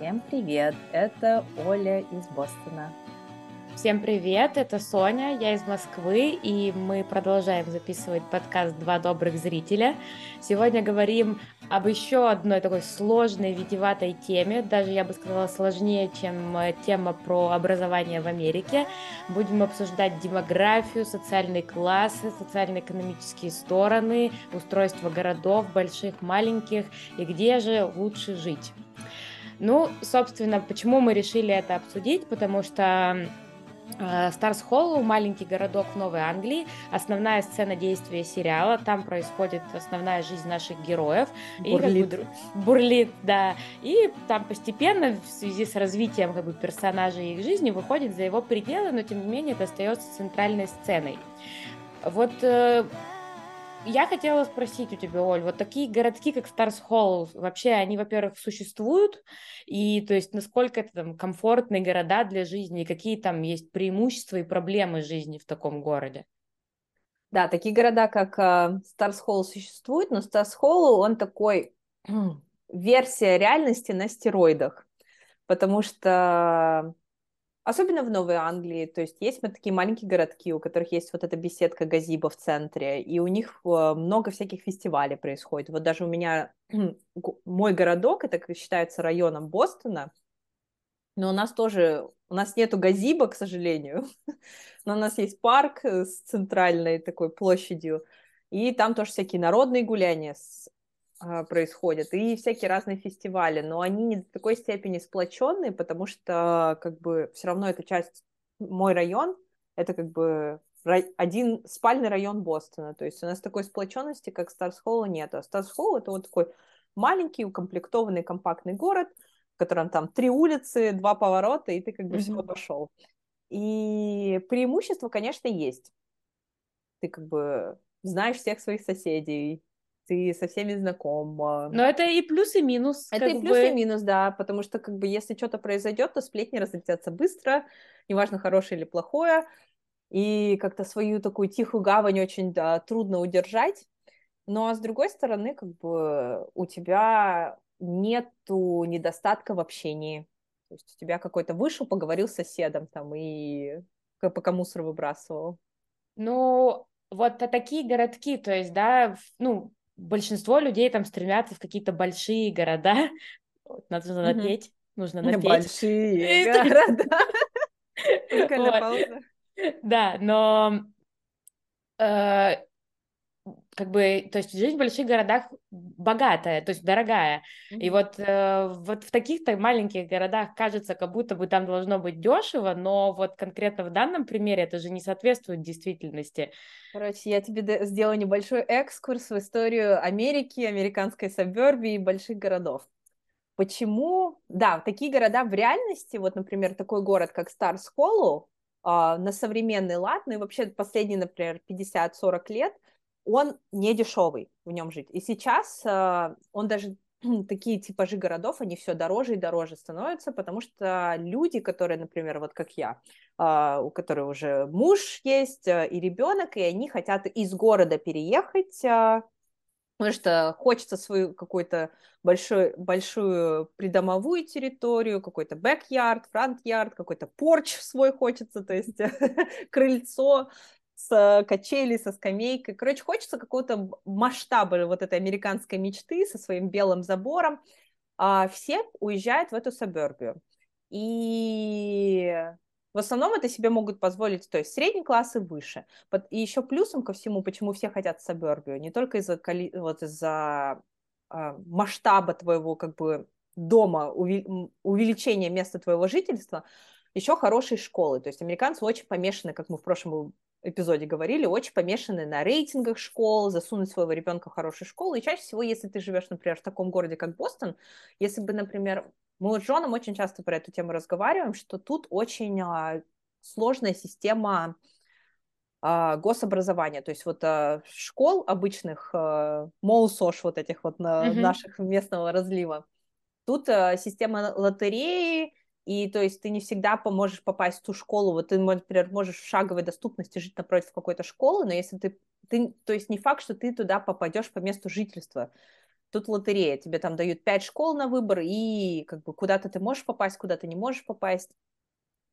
Всем привет! Это Оля из Бостона. Всем привет, это Соня, я из Москвы, и мы продолжаем записывать подкаст «Два добрых зрителя». Сегодня говорим об еще одной такой сложной, витиватой теме, даже, я бы сказала, сложнее, чем э, тема про образование в Америке. Будем обсуждать демографию, социальные классы, социально-экономические стороны, устройство городов, больших, маленьких, и где же лучше жить. Ну, собственно, почему мы решили это обсудить? Потому что Старс Холлоу, маленький городок в Новой Англии, основная сцена действия сериала, там происходит основная жизнь наших героев. Бурлит. И, как бы, бурлит, да. И там постепенно в связи с развитием как бы, персонажей и их жизни выходит за его пределы, но тем не менее это остается центральной сценой. Вот э, я хотела спросить у тебя, Оль, вот такие городки, как Stars Hollow, вообще они, во-первых, существуют, и то есть насколько это там комфортные города для жизни, и какие там есть преимущества и проблемы жизни в таком городе? Да, такие города, как э, Stars Hollow, существуют, но Stars Hollow, он такой версия реальности на стероидах, потому что Особенно в Новой Англии, то есть есть вот такие маленькие городки, у которых есть вот эта беседка gazebo в центре, и у них э, много всяких фестивалей происходит. Вот даже у меня мой городок, это считается районом Бостона, но у нас тоже, у нас нету Газиба, к сожалению, но у нас есть парк э, с центральной такой площадью, и там тоже всякие народные гуляния с происходят, и всякие разные фестивали, но они не до такой степени сплоченные, потому что как бы все равно эта часть, мой район, это как бы один спальный район Бостона, то есть у нас такой сплоченности, как Старс-Холла, нет. А Старс-Холл это вот такой маленький, укомплектованный, компактный город, в котором там три улицы, два поворота, и ты как бы mm-hmm. все обошел. И преимущество, конечно, есть. Ты как бы знаешь всех своих соседей, ты со всеми знаком. Но это и плюс, и минус. Это и плюс, бы... и минус, да, потому что как бы если что-то произойдет, то сплетни разлетятся быстро, неважно, хорошее или плохое, и как-то свою такую тихую гавань очень да, трудно удержать. Ну а с другой стороны, как бы у тебя нету недостатка в общении. То есть у тебя какой-то вышел, поговорил с соседом там и пока мусор выбрасывал. Ну, вот такие городки, то есть, да, ну, большинство людей там стремятся в какие-то большие города. Надо напеть, нужно напеть. Большие города. Да, но э, как бы, то есть жизнь в больших городах богатая, то есть дорогая. Mm-hmm. И вот, э, вот в таких-то маленьких городах кажется, как будто бы там должно быть дешево, но вот конкретно в данном примере это же не соответствует действительности. Короче, я тебе сделаю небольшой экскурс в историю Америки, американской сабербии и больших городов. Почему? Да, такие города в реальности, вот, например, такой город, как Старс Холлоу, э, на современный лад, ну и вообще последние, например, 50-40 лет – он не дешевый в нем жить. И сейчас э, он даже такие типажи городов, они все дороже и дороже становятся, потому что люди, которые, например, вот как я, э, у которых уже муж есть э, и ребенок, и они хотят из города переехать, э, потому что хочется свою какую-то большую, большую придомовую территорию, какой-то бэк-ярд, фронт-ярд, какой-то порч свой хочется, то есть крыльцо, с качелей, со скамейкой. Короче, хочется какого-то масштаба вот этой американской мечты со своим белым забором. А все уезжают в эту сабербию. И в основном это себе могут позволить, то есть средний класс и выше. И еще плюсом ко всему, почему все хотят сабербию, не только из-за вот из-за э, масштаба твоего как бы дома, увеличения места твоего жительства, еще хорошие школы. То есть американцы очень помешаны, как мы в прошлом эпизоде говорили, очень помешаны на рейтингах школ, засунуть своего ребенка в хорошую школу. И чаще всего, если ты живешь, например, в таком городе, как Бостон, если бы, например, мы с Джоном очень часто про эту тему разговариваем, что тут очень а, сложная система а, гособразования, то есть вот а, школ обычных, а, молсош вот этих вот на, mm-hmm. наших местного разлива. Тут а, система лотереи, и то есть ты не всегда поможешь попасть в ту школу, вот ты, например, можешь в шаговой доступности жить напротив какой-то школы, но если ты, ты, то есть не факт, что ты туда попадешь по месту жительства. Тут лотерея, тебе там дают пять школ на выбор, и как бы куда-то ты можешь попасть, куда-то не можешь попасть.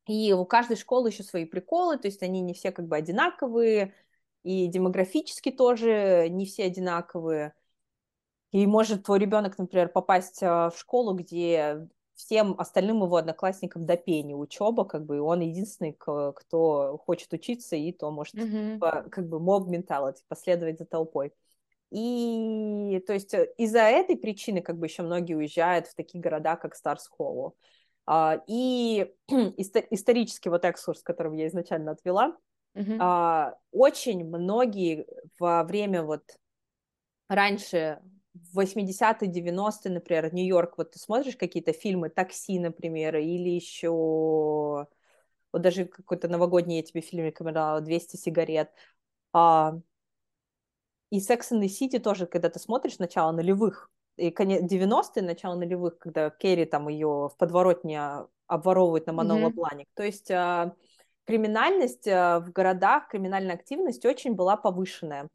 И у каждой школы еще свои приколы, то есть они не все как бы одинаковые, и демографически тоже не все одинаковые. И может твой ребенок, например, попасть а, в школу, где всем остальным его одноклассникам до пени учеба, как бы, и он единственный, кто хочет учиться, и то может, mm-hmm. как бы, моб менталити, последовать за толпой. И, то есть, э, из-за этой причины, как бы, еще многие уезжают в такие города, как Старс Холлу. А, и исторический вот экскурс, которым я изначально отвела, mm-hmm. очень многие во время вот раньше в 80-е, 90-е, например, Нью-Йорк, вот ты смотришь какие-то фильмы, «Такси», например, или еще вот даже какой-то новогодний я тебе фильм рекомендовала, «200 сигарет», а, и «Секс the City» тоже, когда ты смотришь начало нулевых, и 90-е, начало нулевых, когда Керри там ее в подворотне обворовывает на монолоплане. Mm-hmm. То есть а, криминальность а, в городах, криминальная активность очень была повышенная.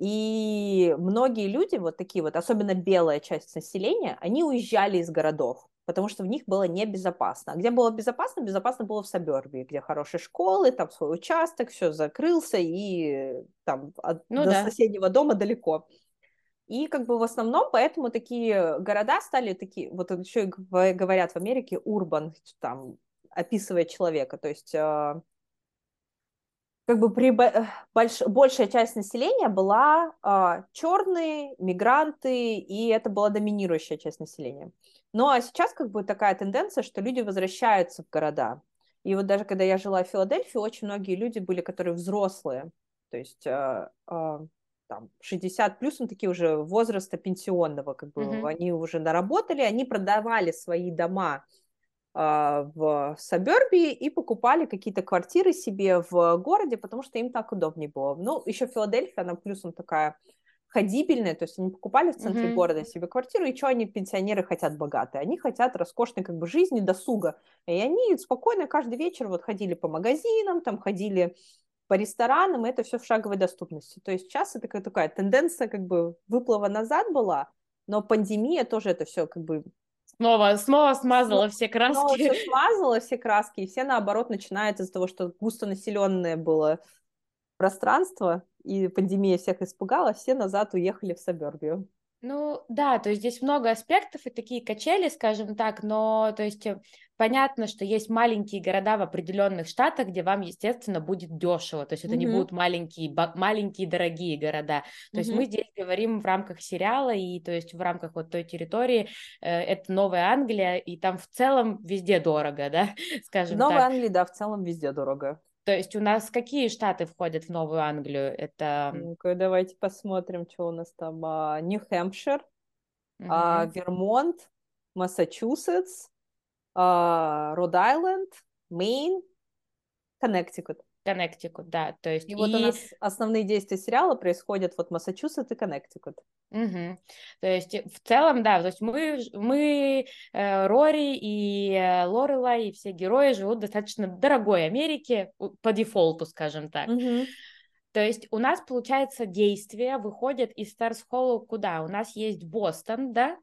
И многие люди, вот такие вот, особенно белая часть населения, они уезжали из городов, потому что в них было небезопасно. А где было безопасно? Безопасно было в Сабербии, где хорошие школы, там свой участок, все закрылся, и там от, ну, до да. соседнего дома далеко. И как бы в основном поэтому такие города стали такие, вот еще и говорят в Америке, урбан, там, описывая человека, то есть а, как бы при, э, больш, большая часть населения была а, черные, мигранты, и это была доминирующая часть населения. Ну а сейчас как бы такая тенденция, что люди возвращаются в города. И вот даже когда я жила в Филадельфии, очень многие люди были, которые взрослые, то есть э, э, там 60 плюс, ну такие уже возраста пенсионного, как бы mm-hmm. они уже наработали, они продавали свои дома а, в Сабербии и покупали какие-то квартиры себе в городе, потому что им так удобнее было. Ну, еще Филадельфия, она плюсом такая ходибельная, то есть они покупали в центре mm-hmm. города себе квартиру, и что они, пенсионеры, хотят богатые? Они хотят роскошной как бы жизни, досуга. И они спокойно каждый вечер вот ходили по магазинам, там ходили по ресторанам, и это все в шаговой доступности. То есть сейчас это такая, такая тенденция как бы выплыва назад была, но пандемия тоже это все как бы Снова, снова смазала все краски. Снова все смазала все краски, и все, наоборот, начинают из-за того, что густонаселенное было пространство, и пандемия всех испугала, все назад уехали в Сабербию. Ну да, то есть здесь много аспектов и такие качели, скажем так, но то есть э, понятно, что есть маленькие города в определенных штатах, где вам, естественно, будет дешево, то есть это mm-hmm. не будут маленькие, маленькие дорогие города. То mm-hmm. есть мы здесь говорим в рамках сериала и то есть в рамках вот той территории, э, это Новая Англия, и там в целом везде дорого, да, скажем Новая так. Англия, да, в целом везде дорого. То есть у нас какие штаты входят в Новую Англию? Это... Ну-ка, давайте посмотрим, что у нас там. А, Нью-Хэмпшир, а, Вермонт, Массачусетс, Род-Айленд, Мэйн, Коннектикут. Коннектикут, да, то есть... И, и вот у нас основные действия сериала происходят вот Массачусетс и Коннектикут. Угу. То есть в целом, да, то есть мы, мы э, Рори и э, Лорелай и все герои живут в достаточно дорогой Америке по дефолту, скажем так. Угу. То есть у нас, получается, действия выходят из Старс Холлоу куда? У нас есть Бостон, да?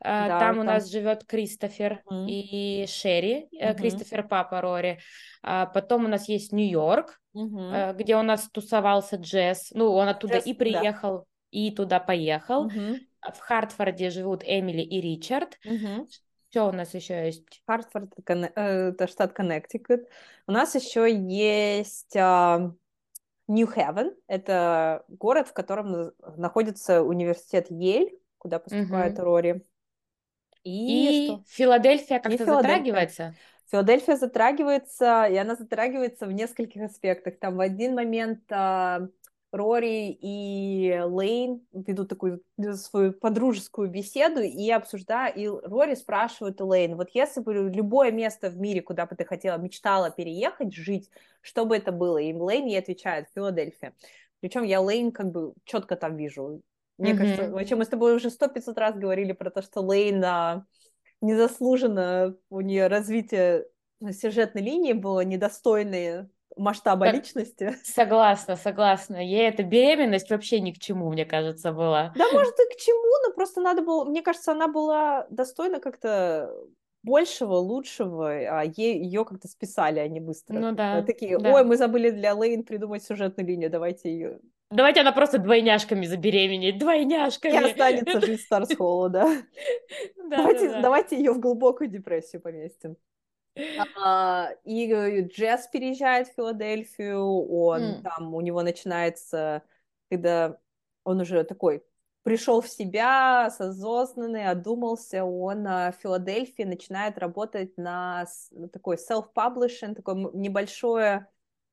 А, да, там, там у нас живет Кристофер mm и Шерри, mm-hmm. Кристофер папа Рори. А потом у нас есть Нью-Йорк, mm-hmm. где у нас тусовался Джесс. Ну, он оттуда Джесс, и приехал, да. и туда поехал. Mm-hmm. В Хартфорде живут Эмили и Ричард. Mm-hmm. Что у нас еще есть? Хартфорд э, это штат Коннектикут. У нас еще есть Нью-Хевен. Это город, в котором находится университет Ель, куда поступает mm-hmm. Рори. И, и что? Филадельфия как-то затрагивается? Филадельфия затрагивается, и она затрагивается в нескольких аспектах. Там в один момент а, Рори и Лейн ведут такую свою подружескую беседу и обсуждают, и Рори спрашивает Лейн, вот если бы любое место в мире, куда бы ты хотела, мечтала переехать, жить, что бы это было? И Лейн ей отвечает, Филадельфия. Причем я Лейн как бы четко там вижу. Мне mm-hmm. кажется, вообще мы с тобой уже сто пятьсот раз говорили про то, что Лейна незаслуженно у нее развитие сюжетной линии было недостойное масштаба как... личности. Согласна, согласна. Ей эта беременность вообще ни к чему, мне кажется, была. Да, может, и к чему, но просто надо было... Мне кажется, она была достойна как-то большего, лучшего, а ей, ее как-то списали они быстро. Ну да. Такие, да. ой, мы забыли для Лейн придумать сюжетную линию, давайте ее... Давайте она просто двойняшками забеременеет, двойняшками. И останется жить Старс Холода. Давайте, давайте ее в глубокую депрессию поместим. А, и Джесс переезжает в Филадельфию, он там, у него начинается, когда он уже такой пришел в себя, осознанный, одумался, он в Филадельфии начинает работать на такой self-publishing, такое небольшое,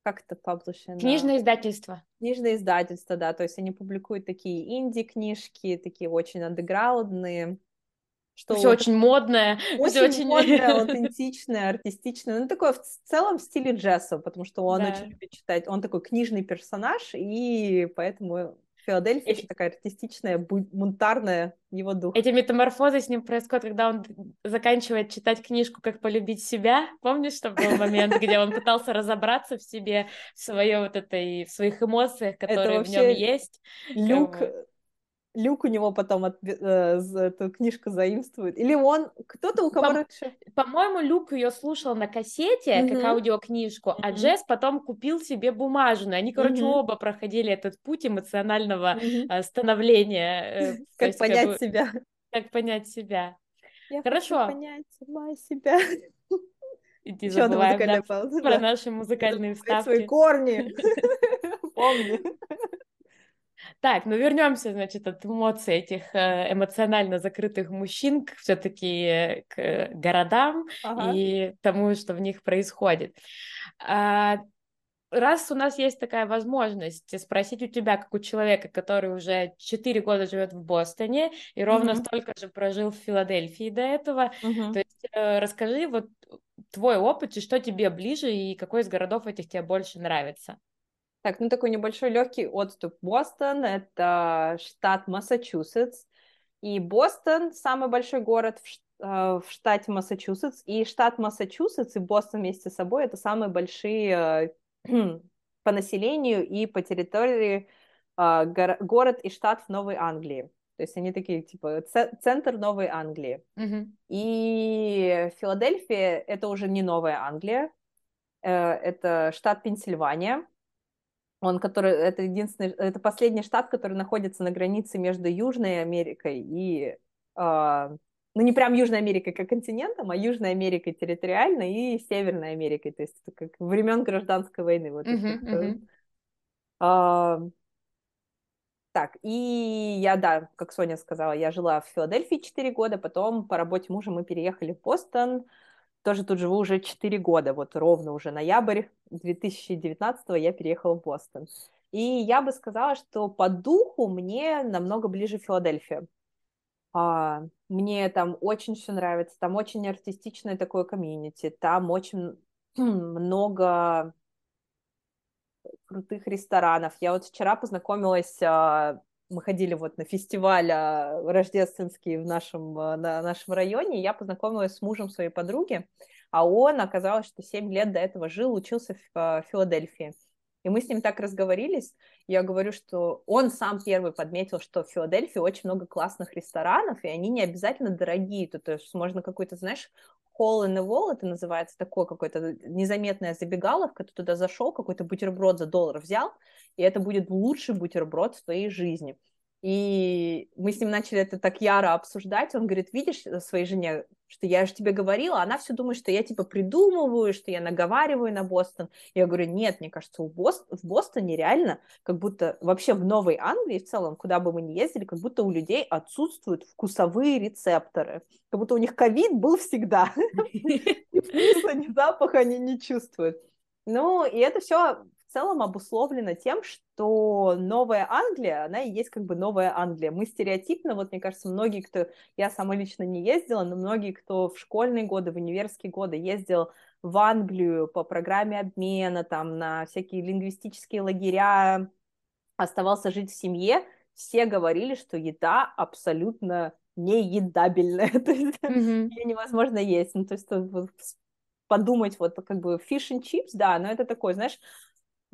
как это publishing? Книжное издательство. Книжное издательство, да, то есть они публикуют такие инди-книжки, такие очень андеграундные, что все вот очень модное, очень, все очень модное, аутентичное, артистичное, ну такое в целом в стиле джесса, потому что он да. очень любит читать, он такой книжный персонаж, и поэтому Филадельфия Эти... такая артистичная, бунтарная его дух. Эти метаморфозы с ним происходят, когда он заканчивает читать книжку «Как полюбить себя». Помнишь, что был момент, где он пытался разобраться в себе, в, своей вот этой, в своих эмоциях, которые в нем есть? Люк Люк у него потом от, э, эту книжку заимствует. Или он, кто-то у кого По- По-моему, Люк ее слушал на кассете, mm-hmm. как аудиокнижку, mm-hmm. а Джесс потом купил себе бумажную. Они, короче, mm-hmm. оба проходили этот путь эмоционального mm-hmm. становления. Э, как есть, понять как бы, себя. Как понять себя. Я Хорошо. хочу понять сама себя. Иди забываем, да, пауза, про да. наши музыкальные вставки. Свои корни. Помни. Так, ну вернемся, значит, от эмоций этих э, эмоционально закрытых мужчин все-таки к городам ага. и тому, что в них происходит. А, раз у нас есть такая возможность спросить у тебя, как у человека, который уже 4 года живет в Бостоне и ровно mm-hmm. столько же прожил в Филадельфии до этого, mm-hmm. то есть э, расскажи вот твой опыт и что тебе ближе и какой из городов этих тебе больше нравится. Так, ну такой небольшой легкий отступ. Бостон — это штат Массачусетс, и Бостон — самый большой город в, э, в штате Массачусетс, и штат Массачусетс и Бостон вместе с собой — это самые большие э, по населению и по территории э, город и штат в Новой Англии. То есть они такие, типа, центр Новой Англии. Mm-hmm. И Филадельфия — это уже не Новая Англия, это штат Пенсильвания, он, который, это единственный, это последний штат, который находится на границе между Южной Америкой и, э, ну не прям Южной Америкой как континентом, а Южной Америкой территориально и Северной Америкой, то есть это как времен гражданской войны. Вот uh-huh, uh-huh. Э, так, и я, да, как Соня сказала, я жила в Филадельфии 4 года, потом по работе мужа мы переехали в Бостон, тоже тут живу уже 4 года, вот ровно уже ноябрь 2019 я переехала в Бостон. И я бы сказала, что по духу мне намного ближе Филадельфия. А, мне там очень все нравится, там очень артистичное такое комьюнити, там очень много крутых ресторанов. Я вот вчера познакомилась, а, мы ходили вот на фестиваль а, рождественский в нашем, на нашем районе, я познакомилась с мужем своей подруги, а он, оказалось, что 7 лет до этого жил, учился в э, Филадельфии. И мы с ним так разговорились, я говорю, что он сам первый подметил, что в Филадельфии очень много классных ресторанов, и они не обязательно дорогие, то, то есть можно какой-то, знаешь, hole in the wall, это называется, такое какое-то незаметная забегаловка, ты туда зашел, какой-то бутерброд за доллар взял, и это будет лучший бутерброд в твоей жизни. И мы с ним начали это так яро обсуждать. Он говорит, видишь э, своей жене, что я же тебе говорила, она все думает, что я типа придумываю, что я наговариваю на Бостон. Я говорю, нет, мне кажется, у Бост... в Бостоне реально, как будто вообще в Новой Англии в целом, куда бы мы ни ездили, как будто у людей отсутствуют вкусовые рецепторы. Как будто у них ковид был всегда. Ни вкуса, ни запаха они не чувствуют. Ну, и это все целом обусловлено тем, что Новая Англия, она и есть как бы Новая Англия. Мы стереотипно, вот мне кажется, многие, кто, я сама лично не ездила, но многие, кто в школьные годы, в универские годы ездил в Англию по программе обмена, там, на всякие лингвистические лагеря, оставался жить в семье, все говорили, что еда абсолютно неедабельная, то есть mm-hmm. ее невозможно есть. Ну, то есть подумать, вот как бы fish and chips, да, но это такой, знаешь,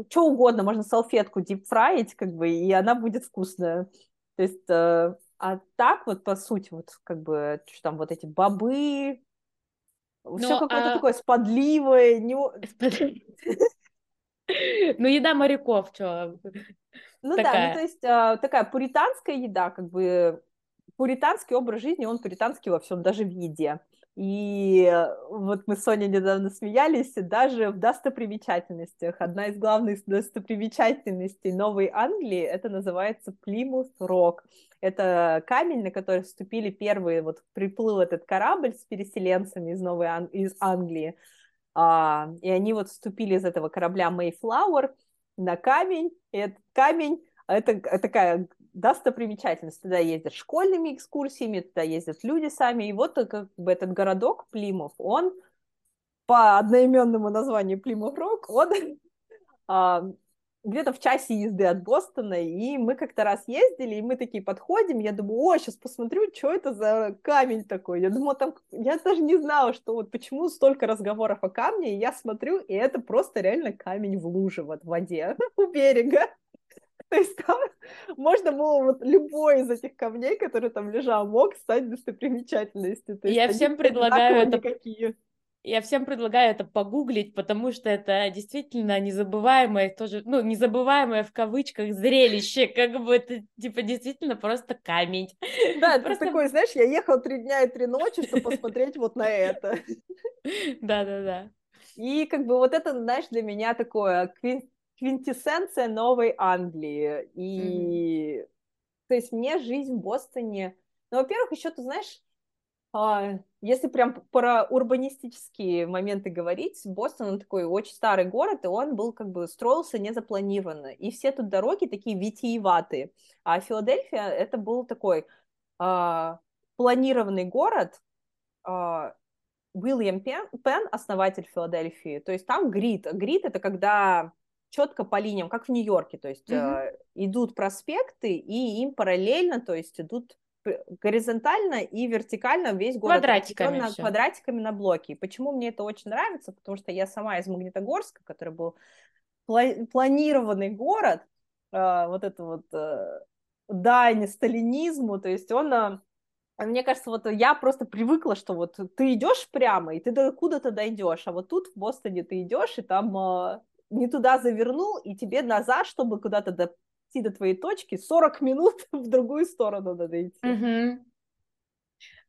что угодно, можно салфетку дипфраить, как бы, и она будет вкусная. То есть, э, а так вот, по сути, вот, как бы, что там, вот эти бобы, но, все какое-то а... такое с подливой. Не... Ну, еда моряков, что? Ну такая. да, ну то есть а, такая пуританская еда, как бы пуританский образ жизни, он пуританский во всем, даже в еде. И вот мы с Соней недавно смеялись, даже в достопримечательностях. Одна из главных достопримечательностей Новой Англии, это называется Плимут Рок. Это камень, на который вступили первые, вот приплыл этот корабль с переселенцами из Новой Ан... из Англии, а, и они вот вступили из этого корабля Mayflower на камень, и этот камень, это такая достопримечательность. Туда ездят школьными экскурсиями, туда ездят люди сами, и вот как бы этот городок Плимов, он по одноименному названию Плимов Рок, он а, где-то в часе езды от Бостона, и мы как-то раз ездили, и мы такие подходим, я думаю, о, сейчас посмотрю, что это за камень такой. Я думала, там, я даже не знала, что вот почему столько разговоров о камне, и я смотрю, и это просто реально камень в луже вот в воде у берега. То есть там можно было вот любой из этих камней, который там лежал, мог стать достопримечательностью. То есть я всем предлагаю это... Никакие. Я всем предлагаю это погуглить, потому что это действительно незабываемое тоже, ну, незабываемое в кавычках зрелище, как бы это, типа, действительно просто камень. Да, просто... ты такой, знаешь, я ехал три дня и три ночи, чтобы посмотреть вот на это. Да-да-да. И как бы вот это, знаешь, для меня такое квинтэссенция новой Англии. И, mm-hmm. то есть мне жизнь в Бостоне... Ну, во-первых, еще, ты знаешь, а, если прям про урбанистические моменты говорить, Бостон, он такой очень старый город, и он был как бы строился незапланированно, и все тут дороги такие витиеватые. А Филадельфия, это был такой а, планированный город, а, Уильям Пен, Пен, основатель Филадельфии, то есть там грид. Грид — это когда четко по линиям, как в Нью-Йорке, то есть mm-hmm. идут проспекты, и им параллельно, то есть идут горизонтально и вертикально весь город квадратиками, на, квадратиками на блоке. почему мне это очень нравится? Потому что я сама из Магнитогорска, который был пла- планированный город, э, вот это вот э, дань сталинизму, то есть он э, мне кажется, вот я просто привыкла, что вот ты идешь прямо, и ты до куда-то дойдешь, а вот тут в Бостоне ты идешь, и там э, не туда завернул, и тебе назад, чтобы куда-то до идти до твоей точки, 40 минут в другую сторону надо идти. Угу.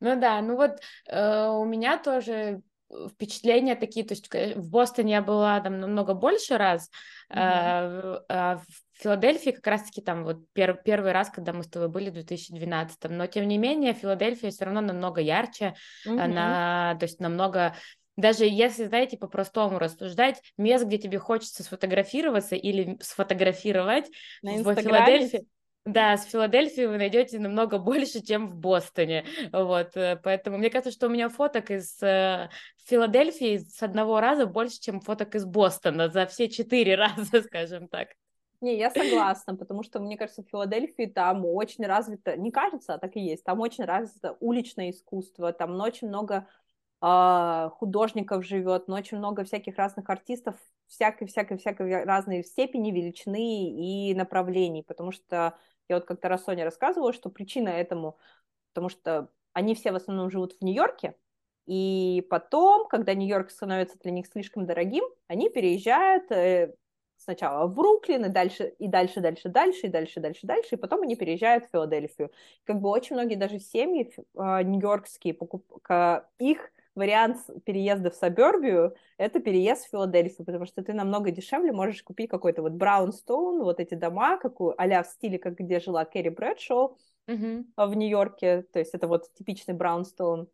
Ну да, ну вот э, у меня тоже впечатления такие, то есть в Бостоне я была там намного больше раз, mm-hmm. а, а в Филадельфии как раз-таки там вот пер, первый раз, когда мы с тобой были в 2012, но тем не менее Филадельфия все равно намного ярче, mm-hmm. она, то есть намного даже если, знаете, по-простому рассуждать, мест, где тебе хочется сфотографироваться или сфотографировать На в Филадельфии, да, с Филадельфии вы найдете намного больше, чем в Бостоне. Вот, э, поэтому мне кажется, что у меня фоток из э, Филадельфии с одного раза больше, чем фоток из Бостона за все четыре раза, скажем так. Не, я согласна, потому что, мне кажется, в Филадельфии там очень развито, не кажется, а так и есть, там очень развито уличное искусство, там очень много художников живет, но очень много всяких разных артистов, всякой-всякой-всякой разной степени, величины и направлений, потому что я вот как-то раз Соня рассказывала, что причина этому, потому что они все в основном живут в Нью-Йорке, и потом, когда Нью-Йорк становится для них слишком дорогим, они переезжают э, сначала в Бруклин, и дальше, и дальше, дальше, дальше, и дальше, дальше, дальше, и потом они переезжают в Филадельфию. Как бы очень многие даже семьи э, нью-йоркские, покуп... их вариант переезда в Сабербию – это переезд в Филадельфию, потому что ты намного дешевле можешь купить какой-то вот Браунстоун, вот эти дома, какую, а в стиле, как где жила Кэрри Брэдшоу mm-hmm. в Нью-Йорке, то есть это вот типичный Браунстоун.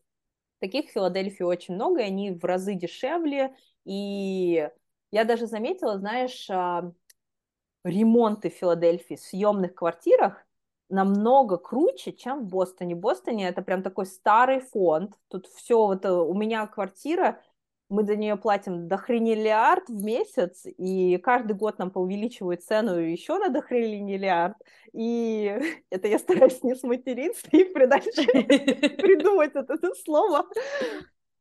Таких в Филадельфии очень много, и они в разы дешевле, и я даже заметила, знаешь, а, ремонты в Филадельфии в съемных квартирах, намного круче, чем в Бостоне. В Бостоне это прям такой старый фонд. Тут все, вот э, у меня квартира, мы за нее платим дохренелиард в месяц, и каждый год нам поувеличивают цену еще на дохренелиард. И это я стараюсь не сматериться и дальше придумать это слово,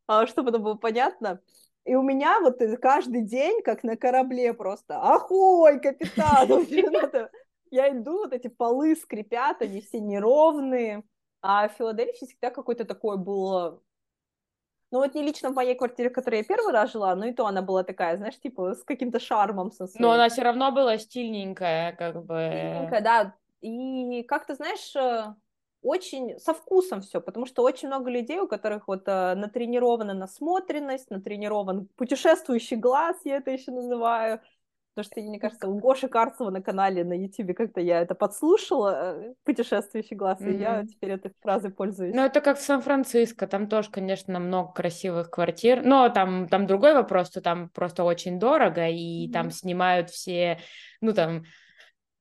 а, чтобы это было понятно. И у меня вот каждый день, как на корабле просто, ахой, капитан! Я иду, вот эти полы скрипят, они все неровные. А в Филадельфии всегда какой-то такой был ну вот не лично в моей квартире, в которой я первый раз жила, но и то она была такая, знаешь, типа с каким-то шармом. Со своим. Но она все равно была стильненькая, как бы. Стильненькая, да. И как-то, знаешь, э, очень со вкусом все, потому что очень много людей, у которых вот э, натренирована насмотренность, натренирован путешествующий глаз, я это еще называю, Потому что, мне кажется, у Гоши Карцева на канале на Ютубе как-то я это подслушала, э, путешествующий глаз, mm-hmm. и я теперь этой фразой пользуюсь. Ну, это как в Сан-Франциско, там тоже, конечно, много красивых квартир, но там, там другой вопрос, что там просто очень дорого, и mm-hmm. там снимают все, ну, там,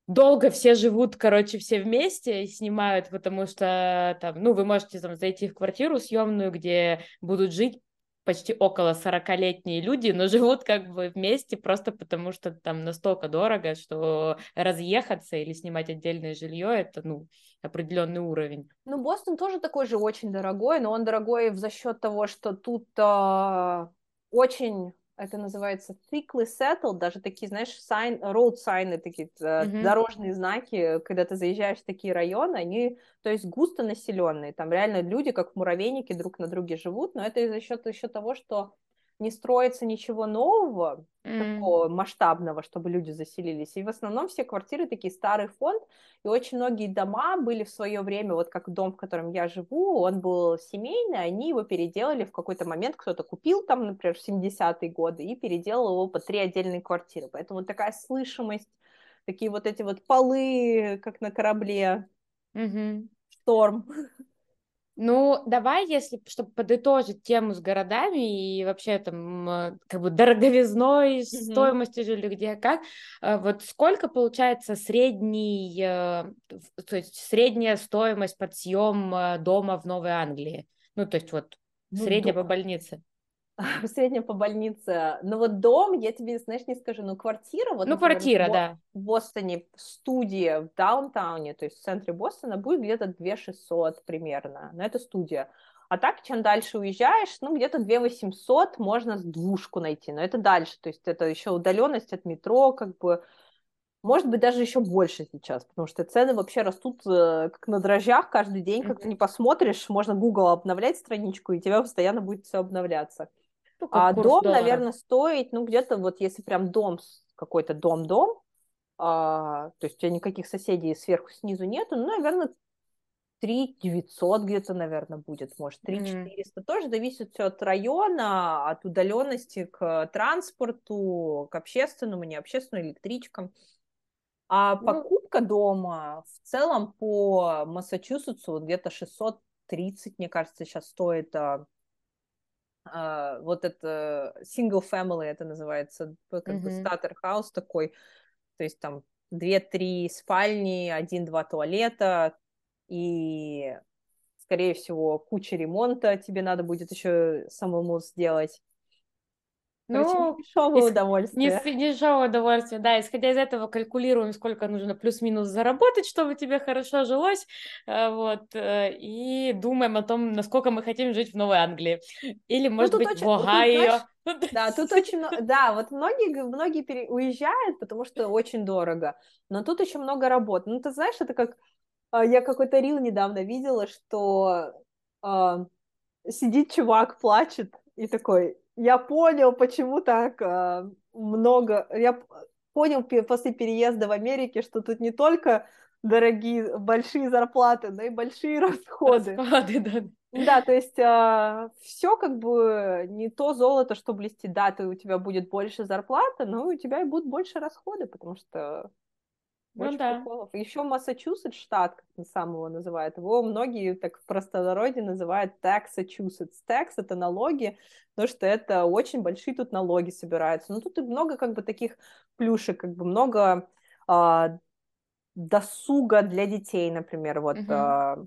долго все живут, короче, все вместе и снимают, потому что там, ну, вы можете там зайти в квартиру съемную, где будут жить почти около 40-летние люди, но живут как бы вместе просто потому, что там настолько дорого, что разъехаться или снимать отдельное жилье это, ну, определенный уровень. Ну, Бостон тоже такой же очень дорогой, но он дорогой за счет того, что тут э, очень это называется thickly settled, даже такие, знаешь, sign, road signs, такие mm-hmm. дорожные знаки, когда ты заезжаешь в такие районы, они, то есть, густо населенные, там реально люди, как в муравейнике, друг на друге живут, но это за счет еще того, что не строится ничего нового, mm. такого масштабного, чтобы люди заселились. И в основном все квартиры такие старый фонд, и очень многие дома были в свое время, вот как дом, в котором я живу, он был семейный, они его переделали в какой-то момент, кто-то купил там, например, в 70-е годы и переделал его по три отдельные квартиры. Поэтому такая слышимость, такие вот эти вот полы, как на корабле, mm-hmm. шторм. Ну, давай, если, чтобы подытожить тему с городами и вообще там э, как бы дороговизной, mm-hmm. стоимостью жилья, где как, э, вот сколько получается средний, э, то есть средняя стоимость под съем дома в Новой Англии? Ну, то есть вот ну, средняя до... по больнице. в среднем по больнице. Но вот дом, я тебе, знаешь, не скажу, но квартира... Вот, ну, например, квартира, в, да. В Бостоне, студия в даунтауне, то есть в центре Бостона, будет где-то 2 600 примерно. Но это студия. А так, чем дальше уезжаешь, ну, где-то 2 800 можно с двушку найти. Но это дальше, то есть это еще удаленность от метро, как бы... Может быть, даже еще больше сейчас, потому что цены вообще растут э, как на дрожжах каждый день, как ты не посмотришь, можно Google обновлять страничку, и тебя постоянно будет все обновляться. Ну, а дом, доллара. наверное, стоит, ну, где-то вот если прям дом, какой-то дом-дом, а, то есть у тебя никаких соседей сверху, снизу нету, ну, наверное, 3 900 где-то, наверное, будет, может, 3 400. Mm. Тоже зависит все от района, от удаленности к транспорту, к общественному, не общественному, электричкам. А ну, покупка дома в целом по Массачусетсу где-то 630, мне кажется, сейчас стоит а, а, вот это single family это называется, как mm-hmm. бы starter house такой, то есть там две-три спальни, один-два туалета и, скорее всего, куча ремонта тебе надо будет еще самому сделать. Ну, дешевое ис- удовольствие. Не, дешевое удовольствие, да. Исходя из этого калькулируем, сколько нужно плюс-минус заработать, чтобы тебе хорошо жилось, э, вот, э, и думаем о том, насколько мы хотим жить в Новой Англии. Или, ну, может ну, быть, очень, в Огайо. Да, тут очень много, да, вот многие, многие пере... уезжают, потому что очень дорого, но тут еще много работы. Ну, ты знаешь, это как, а, я какой-то рил недавно видела, что э, сидит чувак, плачет, и такой, я понял, почему так э, много... Я понял после переезда в Америке, что тут не только дорогие, большие зарплаты, но и большие расходы. Расходы, да. Да, то есть э, все как бы не то золото, что блестит. Да, ты, у тебя будет больше зарплаты, но у тебя и будут больше расходы, потому что ну Очень да. приколов. Еще Массачусетс штат, как сам его называют, его многие так в простонародье называют Taxachusetts. Tax — это налоги, потому что это очень большие тут налоги собираются. Но тут и много как бы таких плюшек, как бы много а, досуга для детей, например, вот угу. а,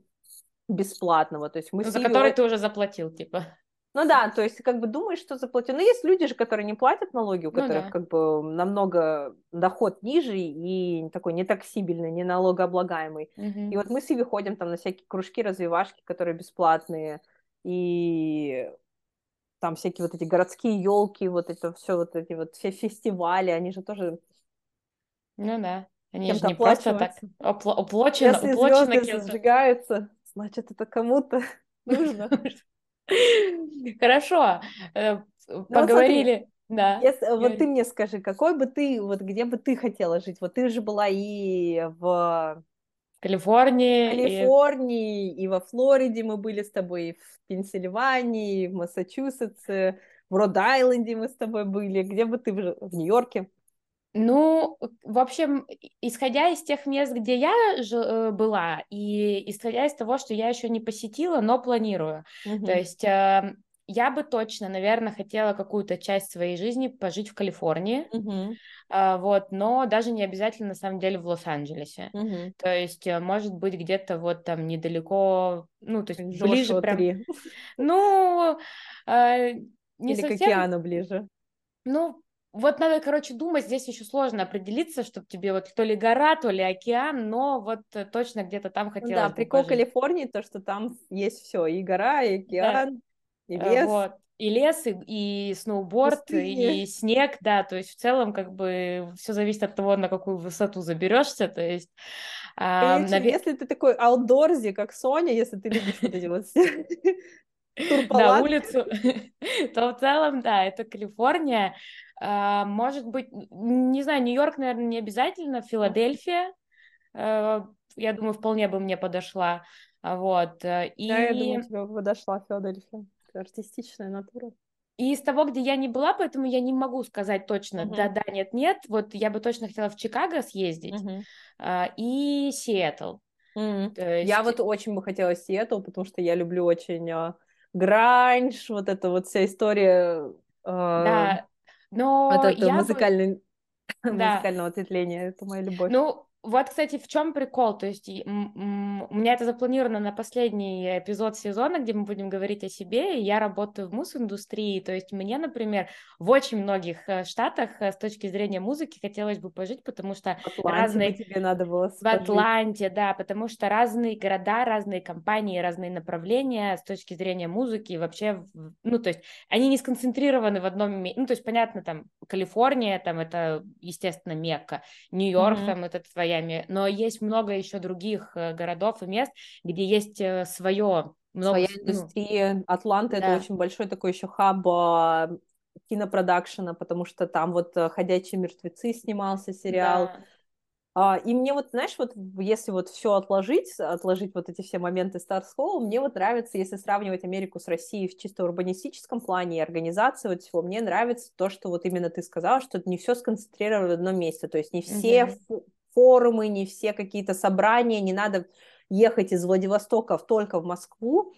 бесплатного. То есть мы ну, за который ты уже заплатил, типа. Ну да, то есть как бы думаешь, что заплатил. Но есть люди же, которые не платят налоги, у ну которых ну, да. как бы намного доход ниже и такой не таксибельный, не налогооблагаемый. Угу. И вот мы с Иви ходим там на всякие кружки, развивашки, которые бесплатные. И там всякие вот эти городские елки, вот это все, вот эти вот все фестивали, они же тоже... Ну да, они же не просто так опло- оплочено, Если уплочено звезды сжигаются, значит, это кому-то нужно. Хорошо, э, ну поговорили. Да. Если, вот ты мне скажи, какой бы ты, вот где бы ты хотела жить? Вот ты же была и в Калифорнии. Калифорнии, и... и во Флориде мы были с тобой, и в Пенсильвании, и в Массачусетсе, в Род-Айленде мы с тобой были. Где бы ты в Нью-Йорке? Ну, в общем, исходя из тех мест, где я ж, э, была, и исходя из того, что я еще не посетила, но планирую. Mm-hmm. То есть э, я бы точно, наверное, хотела какую-то часть своей жизни пожить в Калифорнии. Mm-hmm. Э, вот, но даже не обязательно на самом деле в Лос-Анджелесе. Mm-hmm. То есть, э, может быть, где-то вот там недалеко, ну, то есть Джошуа ближе прям. 3. Ну, э, не Или совсем. к океану ближе. Ну, вот надо, короче, думать, здесь еще сложно определиться, чтобы тебе вот то ли гора, то ли океан, но вот э, точно где-то там хотелось Да, прикол пожить. Калифорнии, то, что там есть все, и гора, и океан, да. и э, лес. Вот. И лес, и, и сноуборд, Пустыни. и снег, да, то есть в целом как бы все зависит от того, на какую высоту заберешься, то есть... А, навер... Если ты такой аутдорзи, как Соня, если ты любишь эти вот Да, улицу, то в целом, да, это Калифорния. А, может быть, не знаю, Нью-Йорк, наверное, не обязательно, Филадельфия, э, я думаю, вполне бы мне подошла. Вот. И... Да, я думаю, тебе подошла Филадельфия. Артистичная натура. И из того, где я не была, поэтому я не могу сказать точно, uh-huh. да, да, нет, нет. Вот я бы точно хотела в Чикаго съездить uh-huh. и Сиэтл. Uh-huh. Есть... Я вот очень бы хотела Сиэтл, потому что я люблю очень а, гранж, вот эта вот вся история. А, да, но вот это музыкальный, бы... да. музыкального ответвления, это моя любовь. Ну, вот, кстати, в чем прикол? То есть у меня это запланировано на последний эпизод сезона, где мы будем говорить о себе. И я работаю в мус-индустрии. То есть мне, например, в очень многих э, штатах э, с точки зрения музыки хотелось бы пожить, потому что Атланте разные... тебе надо было В Атланте, да, потому что разные города, разные компании, разные направления с точки зрения музыки вообще, ну, то есть они не сконцентрированы в одном месте. Ну, то есть, понятно, там, Калифорния, там, это, естественно, Мекка. Нью-Йорк, mm-hmm. там, это твоя Майами, но есть много еще других э, городов и мест, где есть э, свое много... Своя индустрия. Ну, Атланта да. это очень большой такой еще хаб а, кинопродакшена, потому что там вот э, «Ходячие мертвецы» снимался сериал. Да. А, и мне вот, знаешь, вот если вот все отложить, отложить вот эти все моменты Star School, мне вот нравится, если сравнивать Америку с Россией в чисто урбанистическом плане и организации вот всего, мне нравится то, что вот именно ты сказала, что не все сконцентрировано в одном месте, то есть не все mm-hmm форумы, не все какие-то собрания, не надо ехать из Владивостока только в Москву.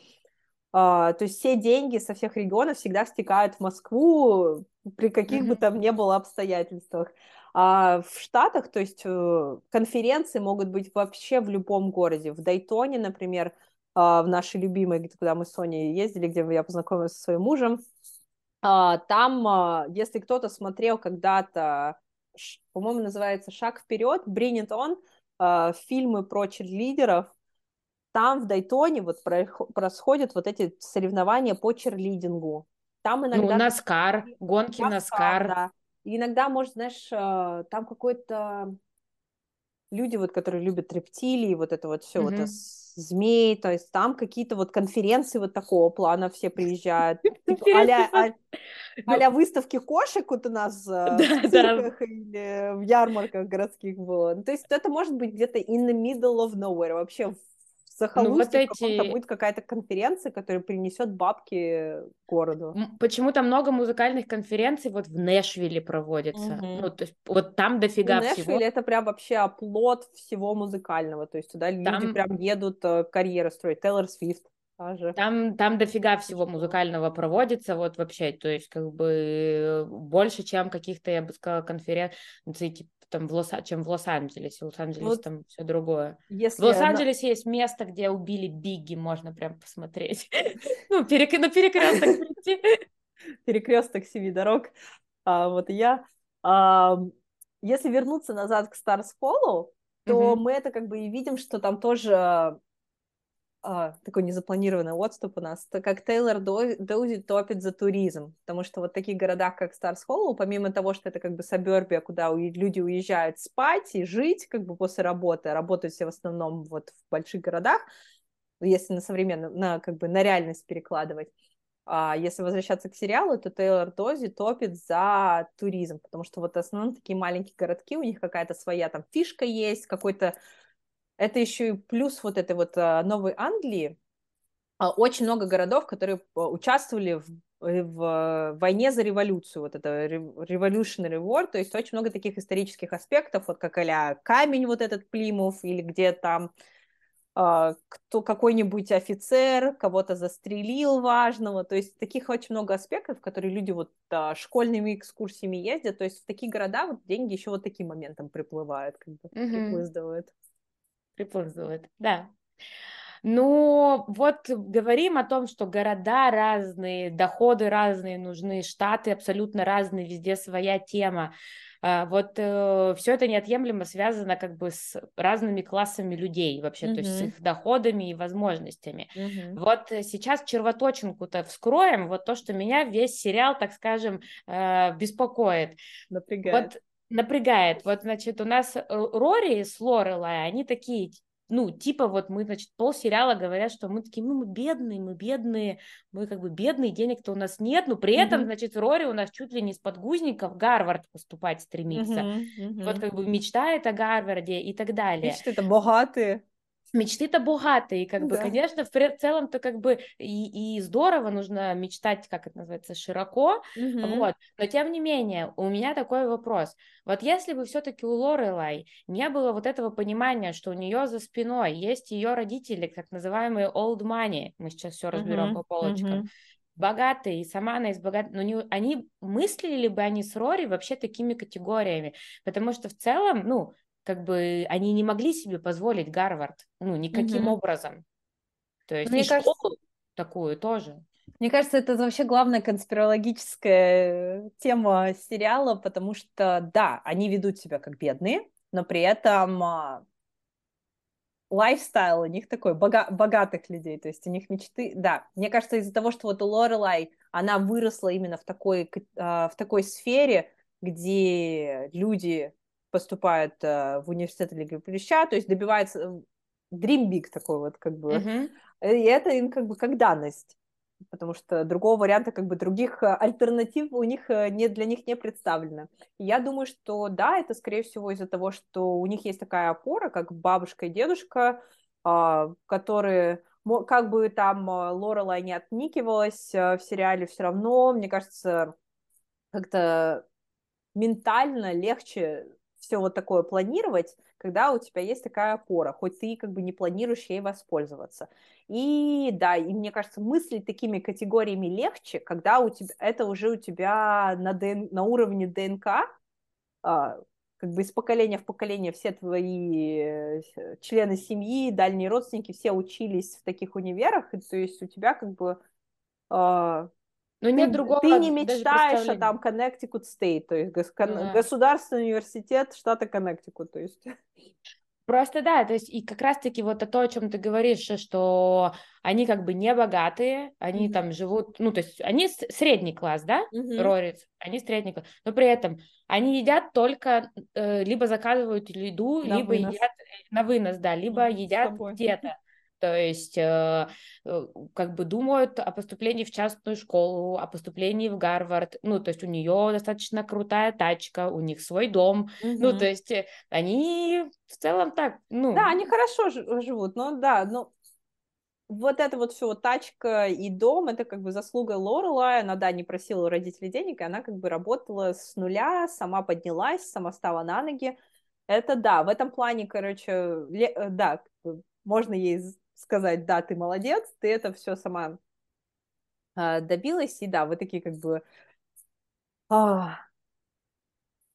Uh, то есть все деньги со всех регионов всегда стекают в Москву при каких mm-hmm. бы там ни было обстоятельствах. А в Штатах, то есть э, конференции могут быть вообще в любом городе. В Дайтоне, например, uh, в нашей любимой, куда мы с Соней ездили, где я познакомилась со своим мужем, uh, там, если кто-то смотрел когда-то по-моему, называется «Шаг вперед», «Bring it on», э, фильмы про черлидеров, там в Дайтоне вот происходят вот эти соревнования по черлидингу. Там ну, иногда... Ну, Наскар, гонки Наскар. Да. И иногда, может, знаешь, э, там какой-то люди, вот, которые любят рептилии, вот это вот все, mm-hmm. вот змей, то есть там какие-то вот конференции вот такого плана все приезжают, типа, а-ля, выставки кошек вот у нас э, в цирках или в ярмарках городских было. Ну, то есть это может быть где-то in the middle of nowhere, вообще захолустье ну, вот эти... будет какая-то конференция, которая принесет бабки городу. Почему-то много музыкальных конференций вот в Нэшвилле проводится. Угу. Ну, то есть вот там дофига ну, всего. Нэшвилл это прям вообще оплот всего музыкального. То есть туда там... люди прям едут э, карьеры строить. Тейлор Свифт. Там, там дофига всего музыкального проводится, вот вообще, то есть как бы больше, чем каких-то, я бы сказала, конференций, там в Лос, чем в Лос-Анджелесе. В Лос-Анджелесе вот там все другое. Если в Лос-Анджелесе она... есть место, где убили Бигги, можно прям посмотреть. Ну, перек... на перекресток прийти. Перекресток семи дорог. А, вот я. А, если вернуться назад к Stars Follow, то мы это как бы и видим, что там тоже а, такой незапланированный отступ у нас, это как Тейлор Доузи топит за туризм, потому что вот в таких городах, как Старс Холлоу, помимо того, что это как бы сабербия, куда люди уезжают спать и жить как бы после работы, а работают все в основном вот в больших городах, если на современную, на как бы на реальность перекладывать, а если возвращаться к сериалу, то Тейлор Дози топит за туризм, потому что вот основном такие маленькие городки, у них какая-то своя там фишка есть, какой-то это еще и плюс вот этой вот а, Новой Англии. А, очень много городов, которые а, участвовали в, э, в войне за революцию, вот это Revolutionary War, то есть очень много таких исторических аспектов, вот как а камень вот этот Плимов, или где там кто какой-нибудь офицер кого-то застрелил важного, то есть таких очень много аспектов, которые люди вот а, школьными экскурсиями ездят, то есть в такие города вот деньги еще вот таким моментом приплывают, как бы mm-hmm. приплыздывают приплывают, да. Ну, вот говорим о том, что города разные, доходы разные нужны, штаты абсолютно разные, везде своя тема. А, вот э, все это неотъемлемо связано как бы с разными классами людей вообще, mm-hmm. то есть с их доходами и возможностями. Mm-hmm. Вот сейчас червоточинку-то вскроем, вот то, что меня весь сериал, так скажем, э, беспокоит. Напрягает. Вот напрягает. Вот, значит, у нас э, Рори с Лорелай, они такие, ну, типа вот мы, значит, пол сериала говорят, что мы такие, ну, мы бедные, мы бедные, мы как бы бедные, денег-то у нас нет, но при этом, mm-hmm. значит, Рори у нас чуть ли не с подгузников в Гарвард поступать стремится. Mm-hmm. Mm-hmm. Вот как бы мечтает о Гарварде и так далее. Мечты-то богатые мечты-то богатые, как бы, да. конечно, в целом-то как бы и, и здорово, нужно мечтать, как это называется, широко, угу. вот, но тем не менее, у меня такой вопрос, вот если бы все-таки у Лорелай не было вот этого понимания, что у нее за спиной есть ее родители, так называемые old money, мы сейчас все разберем угу. по полочкам, угу богатые, и сама она из богатой, но не, они мыслили ли бы они с Рори вообще такими категориями, потому что в целом, ну, как бы они не могли себе позволить Гарвард, ну, никаким угу. образом. То есть Мне и кажется... школу такую тоже. Мне кажется, это вообще главная конспирологическая тема сериала, потому что, да, они ведут себя как бедные, но при этом а, лайфстайл у них такой бога богатых людей, то есть у них мечты, да. Мне кажется, из-за того, что вот у Лорелай, она выросла именно в такой, а, в такой сфере, где люди поступает э, в университет Лиги Плюща, то есть добивается э, dream big такой вот как бы. Uh-huh. И это им как бы как данность, потому что другого варианта, как бы других э, альтернатив у них не, для них не представлено. И я думаю, что да, это скорее всего из-за того, что у них есть такая опора, как бабушка и дедушка, а, которые как бы там Лорелай не отникивалась в сериале, все равно, мне кажется, как-то ментально легче все вот такое планировать, когда у тебя есть такая опора, хоть ты как бы не планируешь ей воспользоваться. И да, и мне кажется, мыслить такими категориями легче, когда у тебя это уже у тебя на, ДН, на уровне ДНК, а, как бы из поколения в поколение все твои э, члены семьи, дальние родственники, все учились в таких универах, и то есть у тебя как бы а, но ты, нет другого. Ты не мечтаешь о там Connecticut State, то есть гос- mm-hmm. государственный университет штата Connecticut, то есть. Просто да, то есть и как раз-таки вот то, о чем ты говоришь, что они как бы не богатые, они mm-hmm. там живут, ну то есть они средний класс, да, mm-hmm. Рорец, они средний класс, но при этом они едят только, э, либо заказывают еду, на либо вынос. едят на вынос, да, либо едят где-то. То есть э, э, как бы думают о поступлении в частную школу, о поступлении в Гарвард. Ну, то есть у нее достаточно крутая тачка, у них свой дом. Угу. Ну, то есть э, они в целом так, ну... Да, они хорошо живут, но да, но вот это вот все, тачка и дом, это как бы заслуга Лорелай, она, да, не просила у родителей денег, и она как бы работала с нуля, сама поднялась, сама стала на ноги. Это да, в этом плане, короче, да, можно ей сказать, да, ты молодец, ты это все сама э, добилась, и да, вы такие как бы э,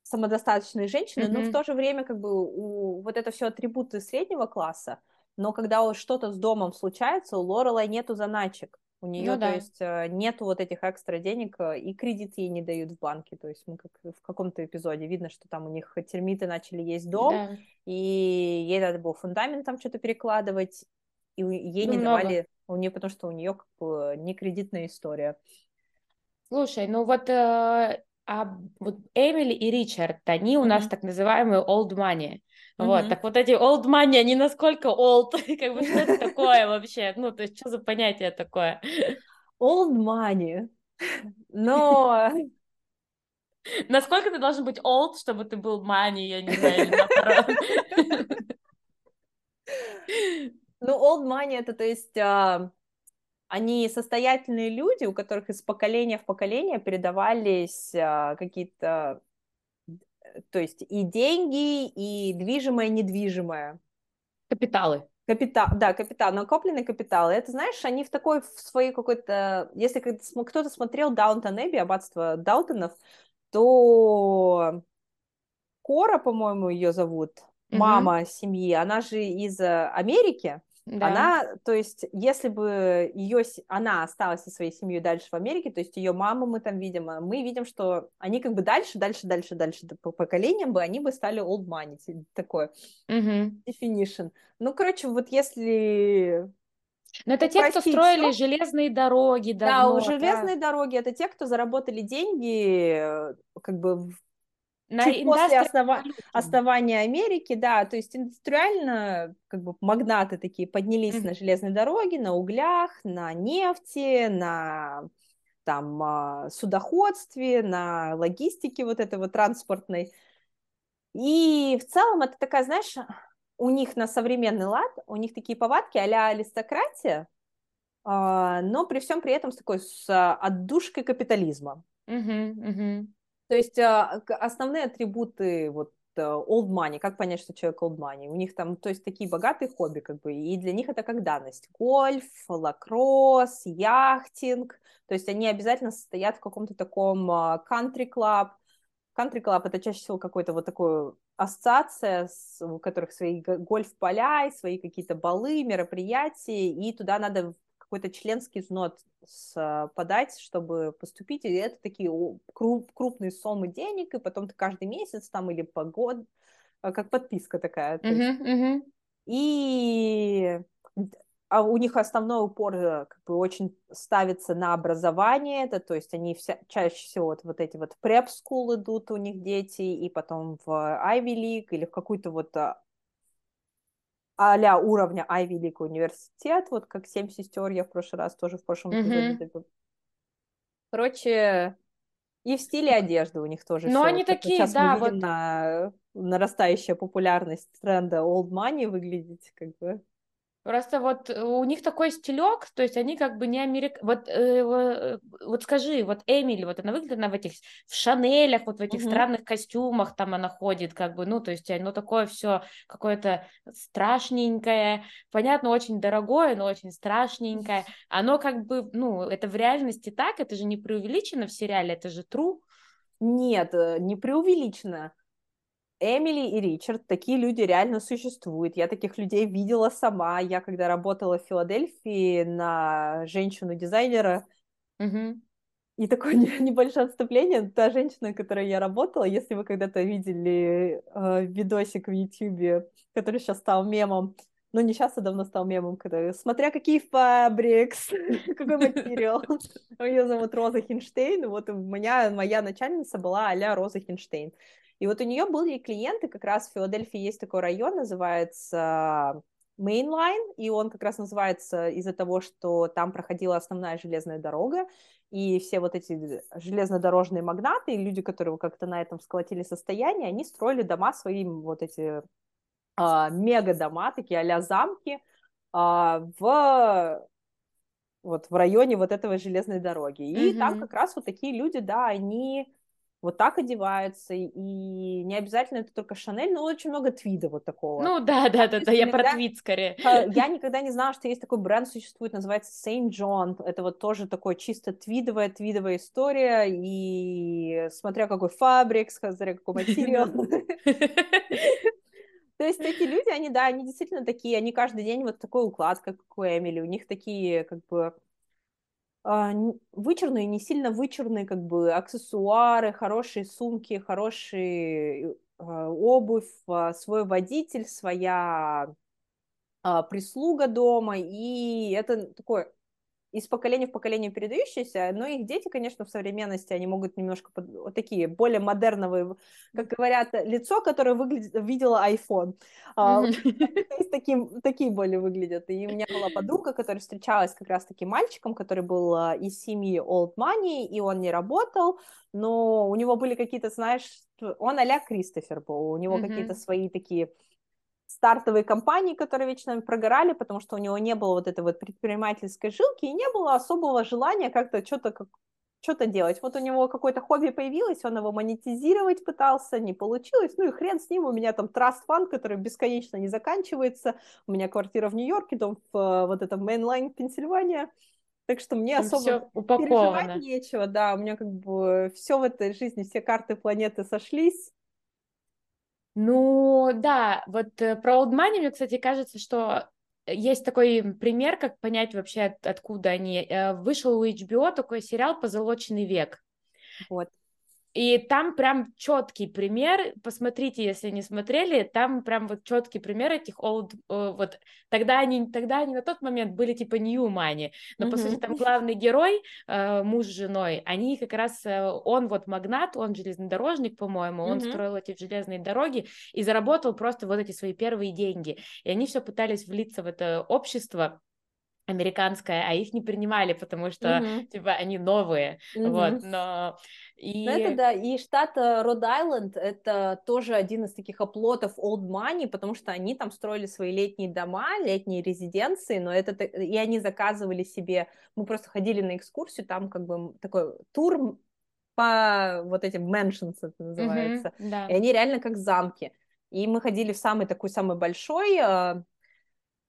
самодостаточные женщины, mm-hmm. но в то же время как бы у, вот это все атрибуты среднего класса, но когда что-то с домом случается, у Лорелай нету заначек. У нее, ну, да. то есть, э, нету вот этих экстра денег, э, и кредит ей не дают в банке. То есть мы как в каком-то эпизоде видно, что там у них термиты начали есть дом, да. и ей надо было фундамент там что-то перекладывать, и ей ну, не давали, у нее, потому что у нее как бы не кредитная история. Слушай, ну вот, э, а вот Эмили и Ричард, они у mm-hmm. нас так называемые old money. Mm-hmm. Вот, так вот эти old money, они насколько old, как бы что это такое вообще? Ну, то есть что за понятие такое? Old money. Но Насколько ты должен быть old, чтобы ты был money, я не знаю, наоборот. Ну, old money это, то есть, а, они состоятельные люди, у которых из поколения в поколение передавались а, какие-то, то есть, и деньги, и движимое, недвижимое. Капиталы. Капитал, да, капитал, накопленный капитал. Это, знаешь, они в такой, в своей какой-то... Если кто-то смотрел Даунтон Эбби, аббатство Даутонов, то Кора, по-моему, ее зовут, мама семьи, она же из э, Америки, да. Она, то есть, если бы ее, она осталась со своей семьей дальше в Америке, то есть ее маму мы там видим, а мы видим, что они как бы дальше, дальше, дальше, дальше по поколениям бы, они бы стали old money, такой угу. definition. Ну, короче, вот если но это те, кто строили железные дороги давно. Да, железные да. дороги это те, кто заработали деньги, э, как бы на чуть после основа... основания Америки, да, то есть индустриально, как бы магнаты такие поднялись mm-hmm. на железной дороге, на углях, на нефти, на там а, судоходстве, на логистике вот этой вот транспортной. И в целом это такая, знаешь, у них на современный лад, у них такие повадки а-ля аристократия, а, но при всем при этом с такой с отдушкой капитализма. Uh-huh, uh-huh. То есть а, основные атрибуты вот э, old money, как понять, что человек old money? У них там, то есть такие богатые хобби, как бы, и для них это как данность. Гольф, лакросс, яхтинг, то есть они обязательно состоят в каком-то таком country-club. Country-club это чаще всего какой-то вот такой ассоциация, у которых свои гольф-поля, свои какие-то балы, мероприятия, и туда надо какой-то членский взнос подать, чтобы поступить, и это такие круп, крупные суммы денег, и потом ты каждый месяц там или по год, а, как подписка такая. Uh-huh, uh-huh. И а у них основной упор э, как бы очень ставится на образование, это, то есть они вся, чаще всего вот, вот эти вот school идут у них дети, и потом в Ivy League или в какую-то вот а, уровня Ivy League университет, вот как «Семь сестер» я в прошлый раз тоже в прошлом эпизоде mm-hmm. Короче, и в стиле одежды у них тоже. Но они такие, Сейчас да, мы видим вот... на нарастающая популярность тренда old money выглядеть, как бы. Просто вот э, у них такой стилек, то есть они как бы не америк... Вот, э, э, вот скажи, вот Эмили, вот она выглядит, она в этих, в Шанелях, вот в этих угу. странных костюмах там она ходит, как бы, ну, то есть оно такое все какое-то страшненькое, понятно, очень дорогое, но очень страшненькое. Оно как бы, ну, это в реальности так, это же не преувеличено в сериале, это же true. Нет, э, не преувеличено. Эмили и Ричард, такие люди реально существуют. Я таких людей видела сама. Я когда работала в Филадельфии на женщину-дизайнера, угу. и такое небольшое отступление. Та женщина, которой я работала, если вы когда-то видели э, видосик в Ютьюбе, который сейчас стал мемом, ну не сейчас, а давно стал мемом, который «Смотря какие фабрикс, какой материал». Ее зовут Роза Хинштейн, вот у меня моя начальница была а Роза Хинштейн. И вот у нее были клиенты, как раз в Филадельфии есть такой район, называется Mainline, и он как раз называется из-за того, что там проходила основная железная дорога, и все вот эти железнодорожные магнаты, и люди, которые как-то на этом сколотили состояние, они строили дома своим вот эти а, мега-дома, такие а замки, а, в вот в районе вот этого железной дороги. И mm-hmm. там как раз вот такие люди, да, они вот так одеваются, и не обязательно это только Шанель, но очень много твида вот такого. Ну да, да, да, да, я про твид скорее. Я никогда не знала, что есть такой бренд, существует, называется Saint John, это вот тоже такое чисто твидовая, твидовая история, и смотря какой фабрик, смотря какой материал. То есть эти люди, они, да, они действительно такие, они каждый день вот такой уклад, как у Эмили, у них такие, как бы, а, вычурные, не сильно вычурные как бы аксессуары, хорошие сумки, хорошие а, обувь, а, свой водитель, своя прислуга дома, и это такое из поколения в поколение передающиеся, но их дети, конечно, в современности, они могут немножко под, вот такие более модерновые, как говорят, лицо, которое выглядит, видела iPhone. Таким, такие более выглядят. И у меня была подруга, которая встречалась как раз таки мальчиком, который был а, из семьи Old Money, и он не работал, но у него были какие-то, знаешь, он а-ля Кристофер был, у него какие-то свои такие стартовые компании, которые вечно прогорали, потому что у него не было вот этой вот предпринимательской жилки и не было особого желания как-то что-то как что-то делать. Вот у него какое-то хобби появилось, он его монетизировать пытался, не получилось, ну и хрен с ним, у меня там trust fund, который бесконечно не заканчивается, у меня квартира в Нью-Йорке, дом в э, вот этом Main Line Пенсильвания, так что мне там особо переживать нечего, да, у меня как бы все в этой жизни, все карты планеты сошлись, ну, да, вот э, про Old Money мне, кстати, кажется, что есть такой пример, как понять вообще, откуда они. Э, вышел у HBO такой сериал «Позолоченный век». Вот. И там прям четкий пример, посмотрите, если не смотрели, там прям вот четкий пример этих old, э, вот тогда они, тогда они на тот момент были типа new money, но mm-hmm. по сути там главный герой, э, муж с женой, они как раз, э, он вот магнат, он железнодорожник, по-моему, он mm-hmm. строил эти железные дороги и заработал просто вот эти свои первые деньги, и они все пытались влиться в это общество, американское, а их не принимали, потому что, mm-hmm. типа, они новые, mm-hmm. вот, но... И... Ну, это да, и штат Род-Айленд, это тоже один из таких оплотов old money, потому что они там строили свои летние дома, летние резиденции, но это, и они заказывали себе, мы просто ходили на экскурсию, там как бы такой тур по вот этим mansions, это называется, mm-hmm, да. и они реально как замки. И мы ходили в самый такой, самый большой, а,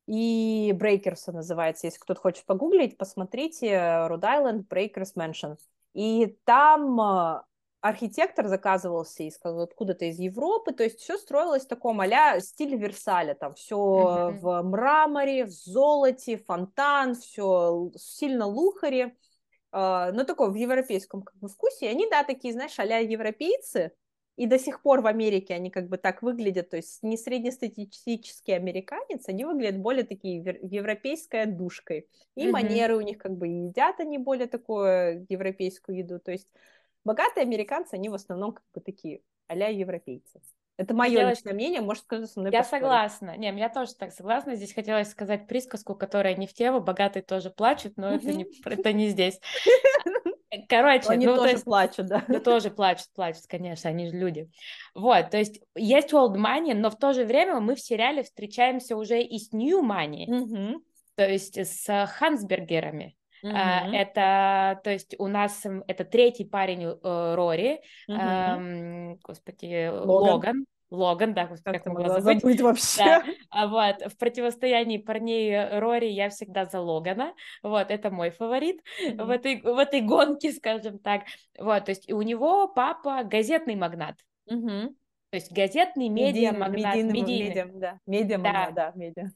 и Брейкерса называется, если кто-то хочет погуглить, посмотрите, Rhode Island Breakers Mansion. И там а, архитектор заказывался из откуда-то из Европы, то есть все строилось в таком а стиле Версаля, там все mm-hmm. в мраморе, в золоте, фонтан, все сильно лухари, а, но такое в европейском как бы вкусе. И они, да, такие, знаешь, а европейцы, и до сих пор в Америке они как бы так выглядят, то есть не среднестатистический американец, они выглядят более такие европейской душкой. И mm-hmm. манеры у них как бы едят они более такую европейскую еду, то есть богатые американцы, они в основном как бы такие а-ля европейцы. Это мое хотелось... личное мнение, может кто-то со мной Я поспорить. согласна. Не, я тоже так согласна. Здесь хотелось сказать присказку, которая не в тему. Богатые тоже плачут, но это не, это не здесь. Короче, они ну, тоже то есть, плачут, да. Ну, тоже плачут, плачут, конечно, они же люди. Вот, то есть есть old money, но в то же время мы в сериале встречаемся уже и с new money, mm-hmm. то есть с Хансбергерами. Mm-hmm. Это, то есть у нас это третий парень э, Рори, mm-hmm. э, господи, Логан. Логан. Логан, да, как, как могла забыть. забыть вообще. Да. А вот в противостоянии парней Рори я всегда за Логана. Вот это мой фаворит mm-hmm. в этой в этой гонке, скажем так. Вот, то есть и у него папа газетный магнат. Mm-hmm. То есть газетный медиа магнат, медийный, медийный. медиа, да, медиа магнат, да, да медиа.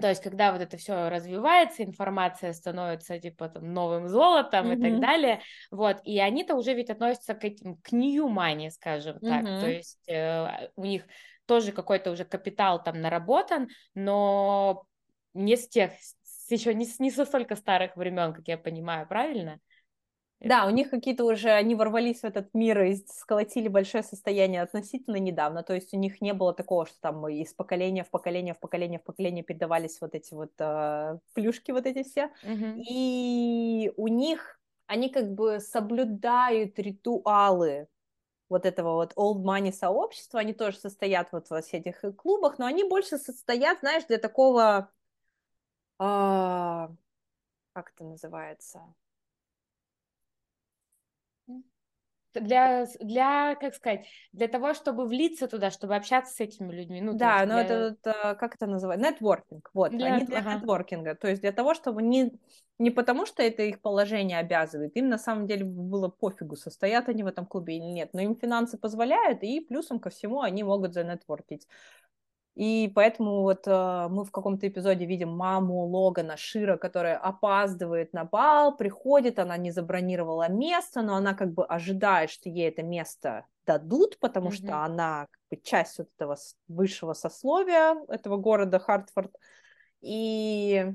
То есть, когда вот это все развивается, информация становится типа там новым золотом mm-hmm. и так далее, вот, и они-то уже ведь относятся к этим, к new money, скажем mm-hmm. так, то есть э, у них тоже какой-то уже капитал там наработан, но не с тех, с еще не, не со столько старых времен, как я понимаю, правильно? Да, у них какие-то уже, они ворвались в этот мир и сколотили большое состояние относительно недавно, то есть у них не было такого, что там из поколения в поколение, в поколение, в поколение передавались вот эти вот э, плюшки вот эти все, mm-hmm. и у них, они как бы соблюдают ритуалы вот этого вот old money сообщества, они тоже состоят вот во всех этих клубах, но они больше состоят, знаешь, для такого, э, как это называется, для, для, как сказать, для того, чтобы влиться туда, чтобы общаться с этими людьми. Ну, да, но для... это, это, как это называется, нетворкинг, вот, для... они для ага. нетворкинга, то есть для того, чтобы не, не потому, что это их положение обязывает, им на самом деле было пофигу, состоят они в этом клубе или нет, но им финансы позволяют, и плюсом ко всему они могут занетворкить. И поэтому вот э, мы в каком-то эпизоде видим маму Логана Шира, которая опаздывает на бал, приходит, она не забронировала место, но она как бы ожидает, что ей это место дадут, потому mm-hmm. что она как бы часть вот этого высшего сословия этого города Хартфорд. и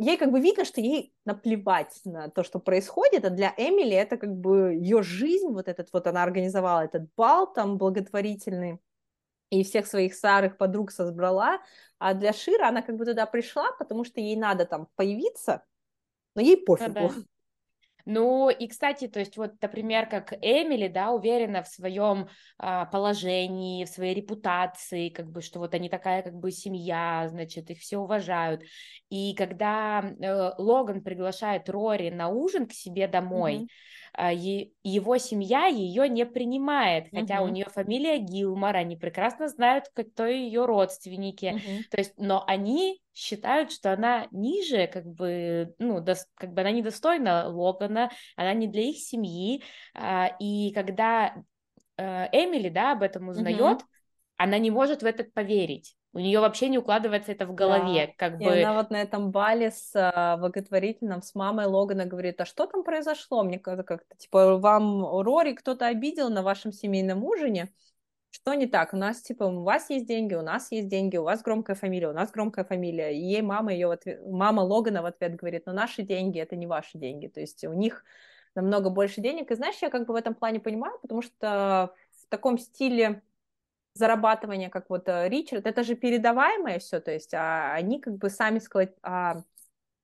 ей как бы видно, что ей наплевать на то, что происходит, а для Эмили это как бы ее жизнь, вот этот вот она организовала этот бал там благотворительный, и всех своих старых подруг собрала, а для Шира она как бы туда пришла, потому что ей надо там появиться, но ей пофигу. Ну, да. Ну и, кстати, то есть вот, например, как Эмили, да, уверена в своем а, положении, в своей репутации, как бы, что вот они такая как бы семья, значит, их все уважают. И когда э, Логан приглашает Рори на ужин к себе домой, mm-hmm. Его семья ее не принимает, хотя mm-hmm. у нее фамилия Гилмор, они прекрасно знают, кто ее родственники, mm-hmm. то есть, но они считают, что она ниже, как бы, ну, до, как бы она недостойна Логана, она не для их семьи, а, и когда э, Эмили, да, об этом узнает, mm-hmm. она не может в это поверить. У нее вообще не укладывается это в голове, да. как и бы. она вот на этом бале с а, благотворительным с мамой Логана говорит, а что там произошло? Мне кажется, как-то типа вам Рори кто-то обидел на вашем семейном ужине? Что не так? У нас, типа, у вас есть деньги, у нас есть деньги, у вас громкая фамилия, у нас громкая фамилия. И ей мама ее ответ, мама Логана в ответ говорит, но наши деньги это не ваши деньги. То есть у них намного больше денег. И знаешь, я как бы в этом плане понимаю, потому что в таком стиле зарабатывания, как вот э, Ричард, это же передаваемое все, то есть а, они как бы сами склад... а,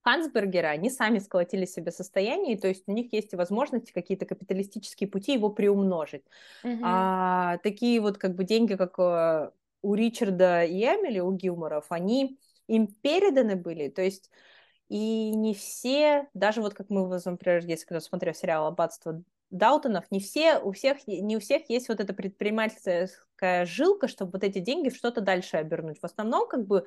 Хансбергера, они сами сколотили себе состояние, то есть у них есть возможности, какие-то капиталистические пути его приумножить. Mm-hmm. А такие вот как бы деньги, как э, у Ричарда и Эмили, у Гилморов, они им переданы были, то есть и не все, даже вот как мы, например, если кто смотрел сериал «Аббатство Даутонов, не все, у всех, не у всех есть вот эта предпринимательская жилка, чтобы вот эти деньги в что-то дальше обернуть. В основном, как бы,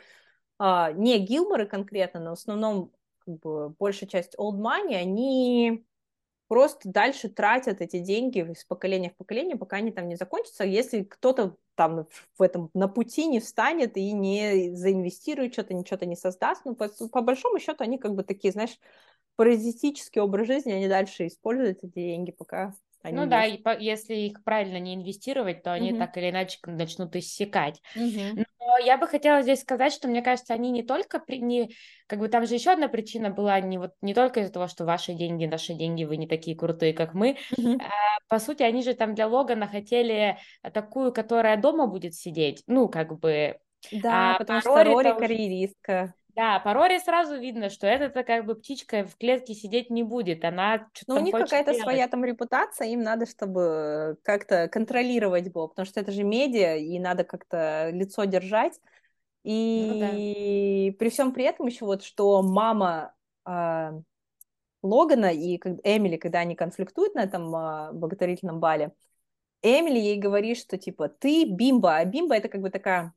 а, не Гилморы конкретно, но в основном как бы большая часть old money, они просто дальше тратят эти деньги из поколения в поколение, пока они там не закончатся. Если кто-то там в этом на пути не встанет и не заинвестирует что-то, ничего-то не создаст, ну, по, по большому счету они как бы такие, знаешь, паразитический образ жизни, они дальше используют эти деньги, пока они ну да, и по, если их правильно не инвестировать, то они угу. так или иначе начнут иссякать. Угу. Но я бы хотела здесь сказать, что мне кажется, они не только при, не, как бы там же еще одна причина была не вот не только из-за того, что ваши деньги, наши деньги, вы не такие крутые, как мы. Угу. А, по сути, они же там для Логана хотели такую, которая дома будет сидеть, ну как бы. Да, а потому что Рори карьеристка. Да, по Роре сразу видно, что это как бы птичка в клетке сидеть не будет, она что-то Ну, у них какая-то своя там репутация, им надо, чтобы как-то контролировать было, потому что это же медиа, и надо как-то лицо держать. И ну, да. при всем при этом еще вот, что мама э, Логана и Эмили, когда они конфликтуют на этом э, благотворительном бале, Эмили ей говорит, что типа ты бимба, а бимба это как бы такая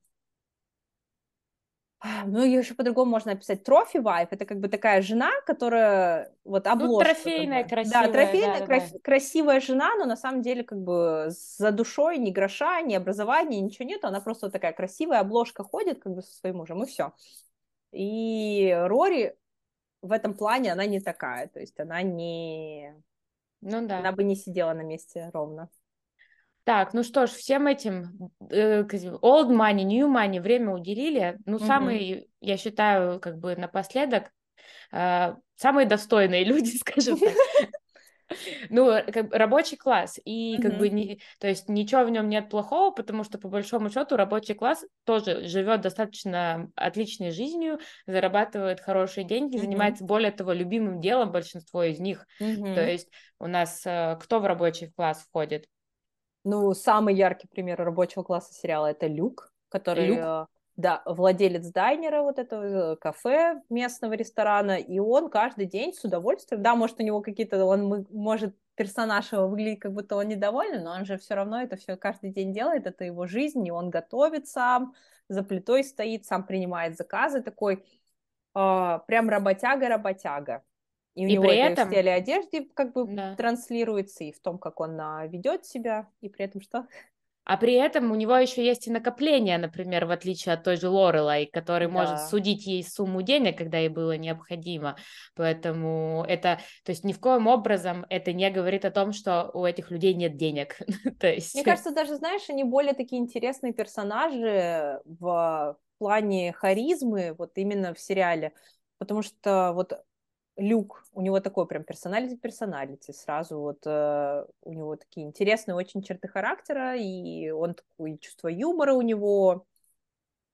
ну, ее еще по-другому можно описать. Трофи вайф это как бы такая жена, которая вот ну, обложка. Ну, трофейная, как бы. красивая. Да, трофейная, да, крас- да. красивая жена, но на самом деле как бы за душой ни гроша, ни образования, ничего нету. Она просто вот такая красивая обложка ходит как бы со своим мужем, и все. И Рори в этом плане она не такая, то есть она не... Ну да. Она бы не сидела на месте ровно. Так, ну что ж, всем этим э, old money, new money время уделили. Ну, mm-hmm. самый, я считаю, как бы напоследок, э, самые достойные люди, скажем так. Ну, как бы рабочий класс, и как бы, не, то есть ничего в нем нет плохого, потому что по большому счету рабочий класс тоже живет достаточно отличной жизнью, зарабатывает хорошие деньги, занимается более того любимым делом большинство из них. То есть у нас э, кто в рабочий класс входит? Ну, самый яркий пример рабочего класса сериала это Люк, который, Люк? Э, да, владелец дайнера вот этого э, кафе местного ресторана, и он каждый день с удовольствием, да, может у него какие-то, он может персонаж его выглядит как будто он недоволен, но он же все равно это все каждый день делает, это его жизнь, и он готовит сам, за плитой стоит, сам принимает заказы, такой э, прям работяга-работяга. И у и него при это этом... в стиле одежды как бы да. транслируется, и в том, как он а, ведет себя, и при этом что? А при этом у него еще есть и накопление, например, в отличие от той же Лорелай, который да. может судить ей сумму денег, когда ей было необходимо. Поэтому это, то есть ни в коем образом это не говорит о том, что у этих людей нет денег. то есть... Мне кажется, даже, знаешь, они более такие интересные персонажи в плане харизмы, вот именно в сериале, потому что вот Люк, у него такой прям персоналити персоналити, сразу вот э, у него такие интересные очень черты характера, и он такой чувство юмора у него,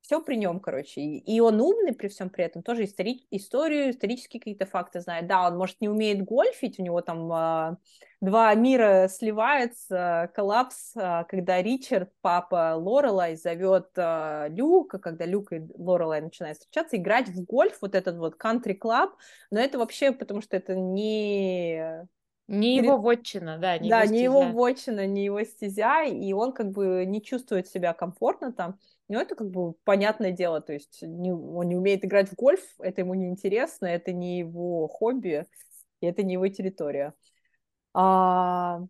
все при нем, короче. И он умный при всем при этом, тоже истори- историю, исторические какие-то факты знает. Да, он, может, не умеет гольфить, у него там э, два мира сливается, коллапс, э, когда Ричард, папа Лорелай, зовет э, Люка, когда Люк и Лорелай начинают встречаться, играть в гольф, вот этот вот кантри-клаб, но это вообще потому, что это не не его вотчина, да, не да, его не его вотчина, не его стезя, и он как бы не чувствует себя комфортно там. Ну, это как бы понятное дело, то есть не, он не умеет играть в гольф, это ему не интересно, это не его хобби, и это не его территория. А...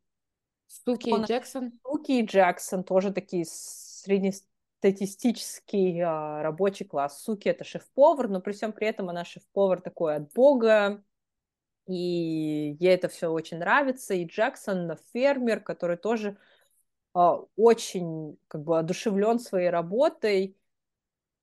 Суки он... и Джексон? Суки и Джексон тоже такие среднестатистический а, рабочий класс. Суки — это шеф-повар, но при всем при этом она шеф-повар такой от бога, и ей это все очень нравится. И Джексон фермер, который тоже очень как бы одушевлен своей работой.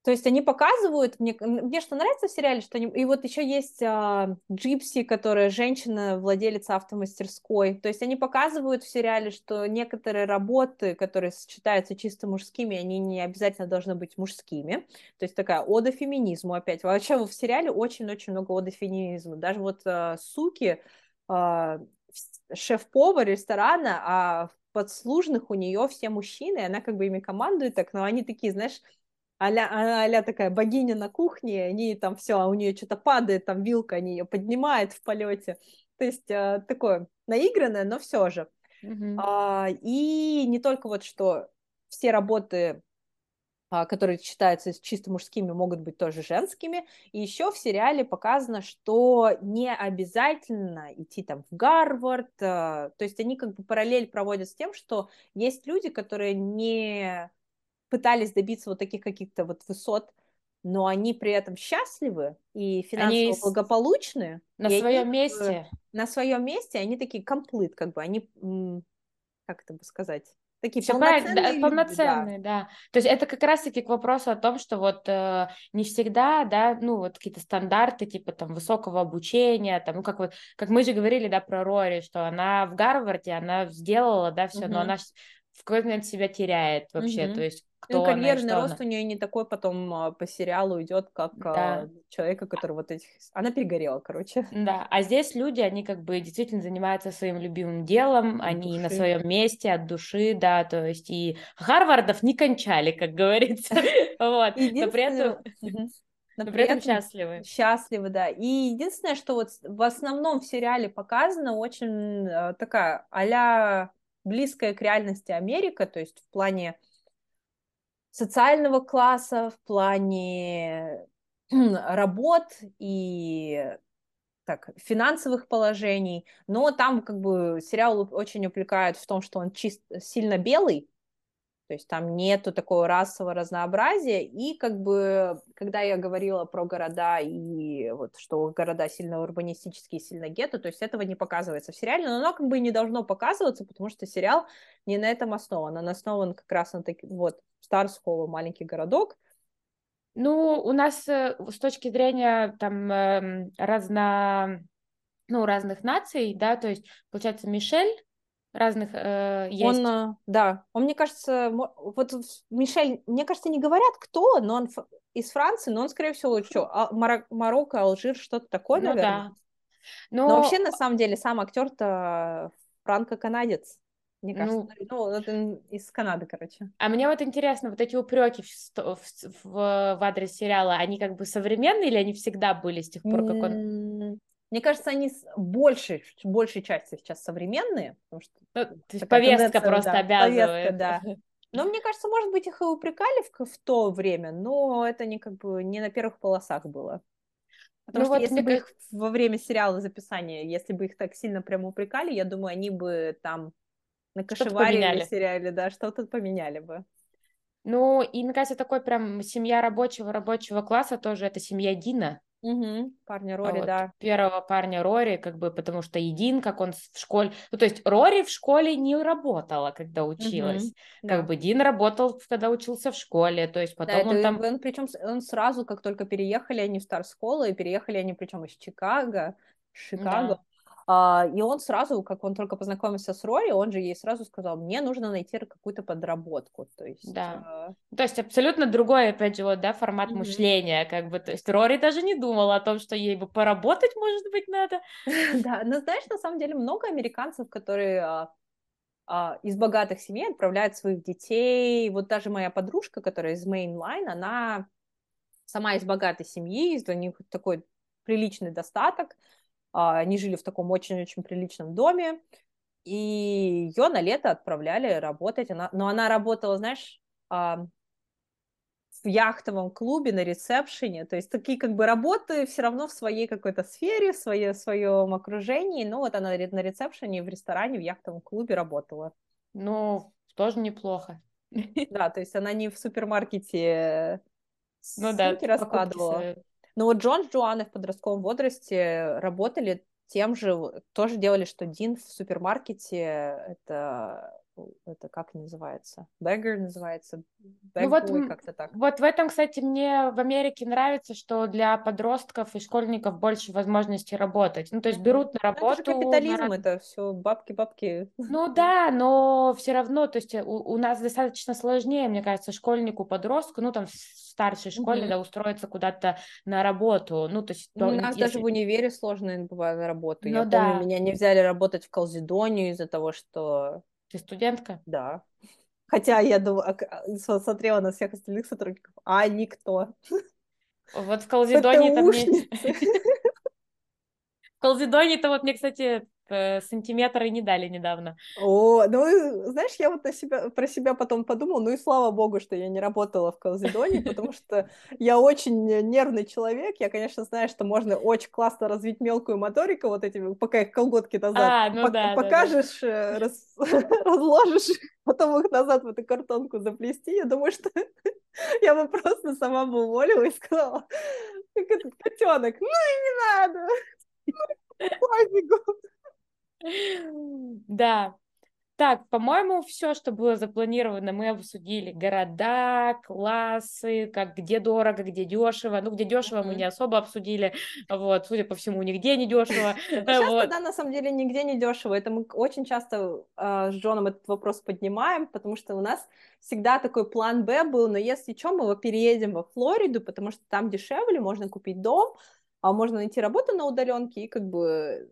То есть они показывают, мне, мне что нравится в сериале, что они, и вот еще есть а, Джипси, которая женщина, владелица автомастерской. То есть они показывают в сериале, что некоторые работы, которые сочетаются чисто мужскими, они не обязательно должны быть мужскими. То есть такая ода феминизму опять. Вообще в сериале очень-очень много ода феминизму. Даже вот а, суки, а, шеф-повар ресторана, а подслужных у нее все мужчины, и она как бы ими командует так, но они такие, знаешь, а-ля, а такая богиня на кухне, они там все, а у нее что-то падает, там вилка, они ее поднимают в полете. То есть э, такое наигранное, но все же. Mm-hmm. А, и не только вот что все работы которые считаются чисто мужскими, могут быть тоже женскими. И еще в сериале показано, что не обязательно идти там в Гарвард. А, то есть они как бы параллель проводят с тем, что есть люди, которые не пытались добиться вот таких каких-то вот высот, но они при этом счастливы и финансово они благополучны. На своем они, месте. На своем месте они такие комплит, как бы они, как это бы сказать, Такие Все полноценные, да, люди, полноценные, да. да. То есть это как раз-таки к вопросу о том, что вот э, не всегда, да, ну вот какие-то стандарты типа там высокого обучения, там, ну как вот, как мы же говорили, да, про Рори, что она в Гарварде, она сделала, да, все, угу. но она в какой-то момент себя теряет вообще, угу. то есть кто ну, карьерный она, рост она. у нее не такой потом а, по сериалу идет, как да. а, человека, который вот этих... Она перегорела, короче. Да, а здесь люди, они как бы действительно занимаются своим любимым делом, от они души. на своем месте, от души, да, то есть и Харвардов не кончали, как говорится, вот, но при этом... Но, при этом счастливы. Счастливы, да. И единственное, что вот в основном в сериале показано очень э, такая а близкая к реальности Америка, то есть в плане социального класса, в плане работ и так, финансовых положений, но там как бы сериал очень увлекает в том, что он чисто сильно белый, то есть там нету такого расового разнообразия, и как бы, когда я говорила про города, и вот что города сильно урбанистические, сильно гетто, то есть этого не показывается в сериале, но оно как бы не должно показываться, потому что сериал не на этом основан, он основан как раз на таких, вот, Старского, маленький городок, ну, у нас э, с точки зрения там эм, разно, ну, разных наций, да, то есть, получается, Мишель, разных э, есть. Он, э, да, он, мне кажется, вот Мишель, мне кажется, не говорят, кто, но он из Франции, но он, скорее всего, что, а, Мар- Марокко, Алжир, что-то такое, ну, наверное. Да. Но... но вообще, на самом деле, сам актер-то франко-канадец. Мне кажется, ну, ну это из Канады, короче. А мне вот интересно, вот эти упреки в, в, в, в адрес сериала, они как бы современные или они всегда были с тех пор, как он... Мне кажется, они большей, большей части сейчас современные, потому что ну, повестка просто да, обязывает. Повестка, да. Но мне кажется, может быть, их и упрекали в, в то время, но это не как бы не на первых полосах было. Потому ну, что вот если бы их во время сериала записания, если бы их так сильно прямо упрекали, я думаю, они бы там на кошеваре сериале, да, что-то поменяли бы. Ну, и мне кажется, такой прям семья рабочего, рабочего класса тоже это семья Дина. Угу, парня Рори, вот, да. Первого парня Рори, как бы, потому что един, как он в школе... Ну, то есть Рори в школе не работала, когда училась. Угу, как да. бы Дин работал, когда учился в школе, то есть потом да, он там... Он, причем он сразу, как только переехали они в Старсколу, и переехали они причем из Чикаго, Чикаго, да. А, и он сразу, как он только познакомился с Рори, он же ей сразу сказал, мне нужно найти какую-то подработку, то есть... Да, э... то есть абсолютно другой, опять же, вот, да, формат mm-hmm. мышления, как бы, то есть Рори даже не думала о том, что ей бы поработать, может быть, надо. Да, но знаешь, на самом деле много американцев, которые а, из богатых семей отправляют своих детей, вот даже моя подружка, которая из Mainline, она сама из богатой семьи, из у них такой приличный достаток, они жили в таком очень-очень приличном доме, и ее на лето отправляли работать. Она, но она работала, знаешь, а, в яхтовом клубе на ресепшене, то есть такие как бы работы все равно в своей какой-то сфере, в, свое, в своем окружении, ну вот она на ресепшене в ресторане, в яхтовом клубе работала. Ну, тоже неплохо. Да, то есть она не в супермаркете ну, да, раскладывала. Но вот Джон с Джоанной в подростковом возрасте работали тем же, тоже делали, что Дин в супермаркете, это это как называется? Beggar называется? Ну вот, как-то так. Вот в этом, кстати, мне в Америке нравится, что для подростков и школьников больше возможностей работать. Ну, то есть берут на работу... Ну, это же капитализм, на... это все бабки-бабки. Ну да, но все равно, то есть у, у нас достаточно сложнее, мне кажется, школьнику, подростку, ну там в старшей школе, mm-hmm. да, устроиться куда-то на работу. Ну, то есть... Ну, у нас если... даже в универе сложно бывает на работу. Ну, Я да. помню, меня не взяли работать в Колзидонию из-за того, что ты студентка? Да. Хотя я думаю, а, смотрела на всех остальных сотрудников, а никто. Вот в Колзидоне там. В Колзидоне-то вот мне, кстати, Э, сантиметры не дали недавно. О, ну, знаешь, я вот на себя, про себя потом подумала, ну и слава богу, что я не работала в Калзидоне, потому что я очень нервный человек, я, конечно, знаю, что можно очень классно развить мелкую моторику вот этими, пока их колготки назад а, ну да, покажешь, да, да. Раз, разложишь, потом их назад в эту картонку заплести, я думаю, что я бы просто сама бы уволила и сказала, как этот котенок, ну и не надо, ну, пофигу. Да. Так, по-моему, все, что было запланировано, мы обсудили. Города, классы, как где дорого, где дешево. Ну, где дешево mm-hmm. мы не особо обсудили. Вот, судя по всему, нигде не дешево. Часто, да, на самом деле, нигде не дешево. Это мы очень часто э, с Джоном этот вопрос поднимаем, потому что у нас всегда такой план Б был, но если что, мы переедем во Флориду, потому что там дешевле, можно купить дом, а можно найти работу на удаленке и как бы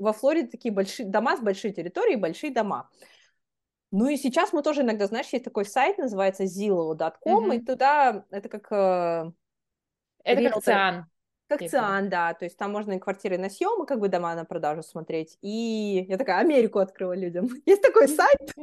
во Флориде такие большие дома с большой территорией, большие дома. Ну и сейчас мы тоже иногда, знаешь, есть такой сайт, называется zillow.com, mm-hmm. и туда это как... Э, это риэлтор, как циан. Как типа. циан, да, то есть там можно и квартиры на съем, и как бы дома на продажу смотреть. И я такая Америку открыла людям. Есть такой сайт.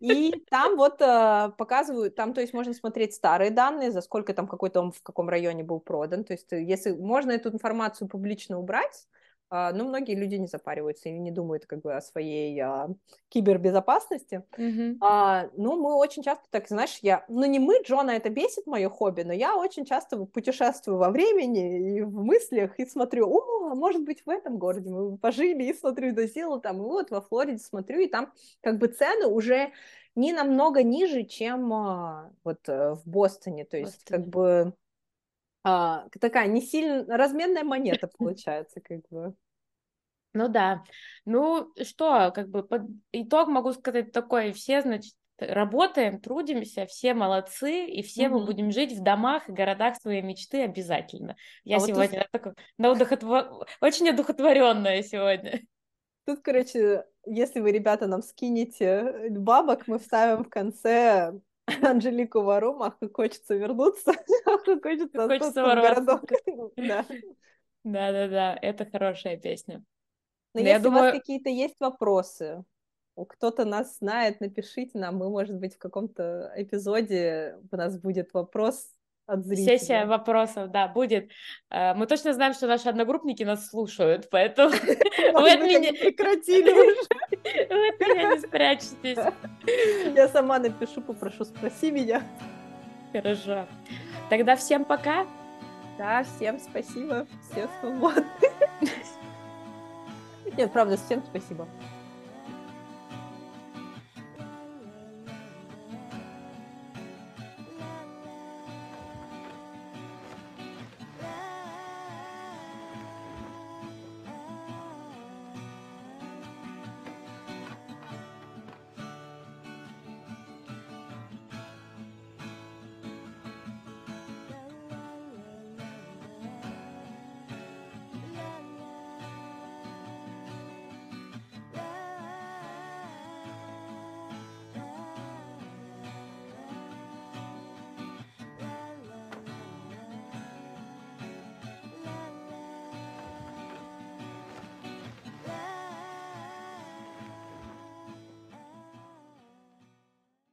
И там вот э, показывают, там, то есть можно смотреть старые данные, за сколько там какой дом в каком районе был продан. То есть э, если можно эту информацию публично убрать, но многие люди не запариваются и не думают как бы о своей а, кибербезопасности. Mm-hmm. А, ну, мы очень часто так, знаешь, я, ну не мы, Джона, это бесит мое хобби, но я очень часто путешествую во времени и в мыслях и смотрю, о, может быть, в этом городе мы пожили, и смотрю до силы там, и вот во Флориде смотрю, и там как бы цены уже не намного ниже, чем а, вот э, в Бостоне, то есть Бостоне. как бы а, такая не сильно разменная монета получается, как бы. Ну да. Ну что, как бы под итог могу сказать такой, все, значит, работаем, трудимся, все молодцы, и все угу. мы будем жить в домах и городах своей мечты обязательно. Я а сегодня вот тут... такой, на удохотвор... очень одухотворенная сегодня. Тут, короче, если вы, ребята, нам скинете бабок, мы вставим в конце Анжелику Варум, ах, как хочется вернуться, ах, как хочется, хочется в городок. Да. Да-да-да, это хорошая песня. Но, Но если думаю... у вас какие-то есть вопросы, кто-то нас знает, напишите нам, мы, может быть, в каком-то эпизоде у нас будет вопрос от зрителей. Сессия вопросов, да, будет. Э, мы точно знаем, что наши одногруппники нас слушают, поэтому вы от меня... прекратили уже. Вы от меня не спрячетесь. Я сама напишу, попрошу, спроси меня. Хорошо. Тогда всем пока. Да, всем спасибо, все свободны. Нет, правда, всем спасибо.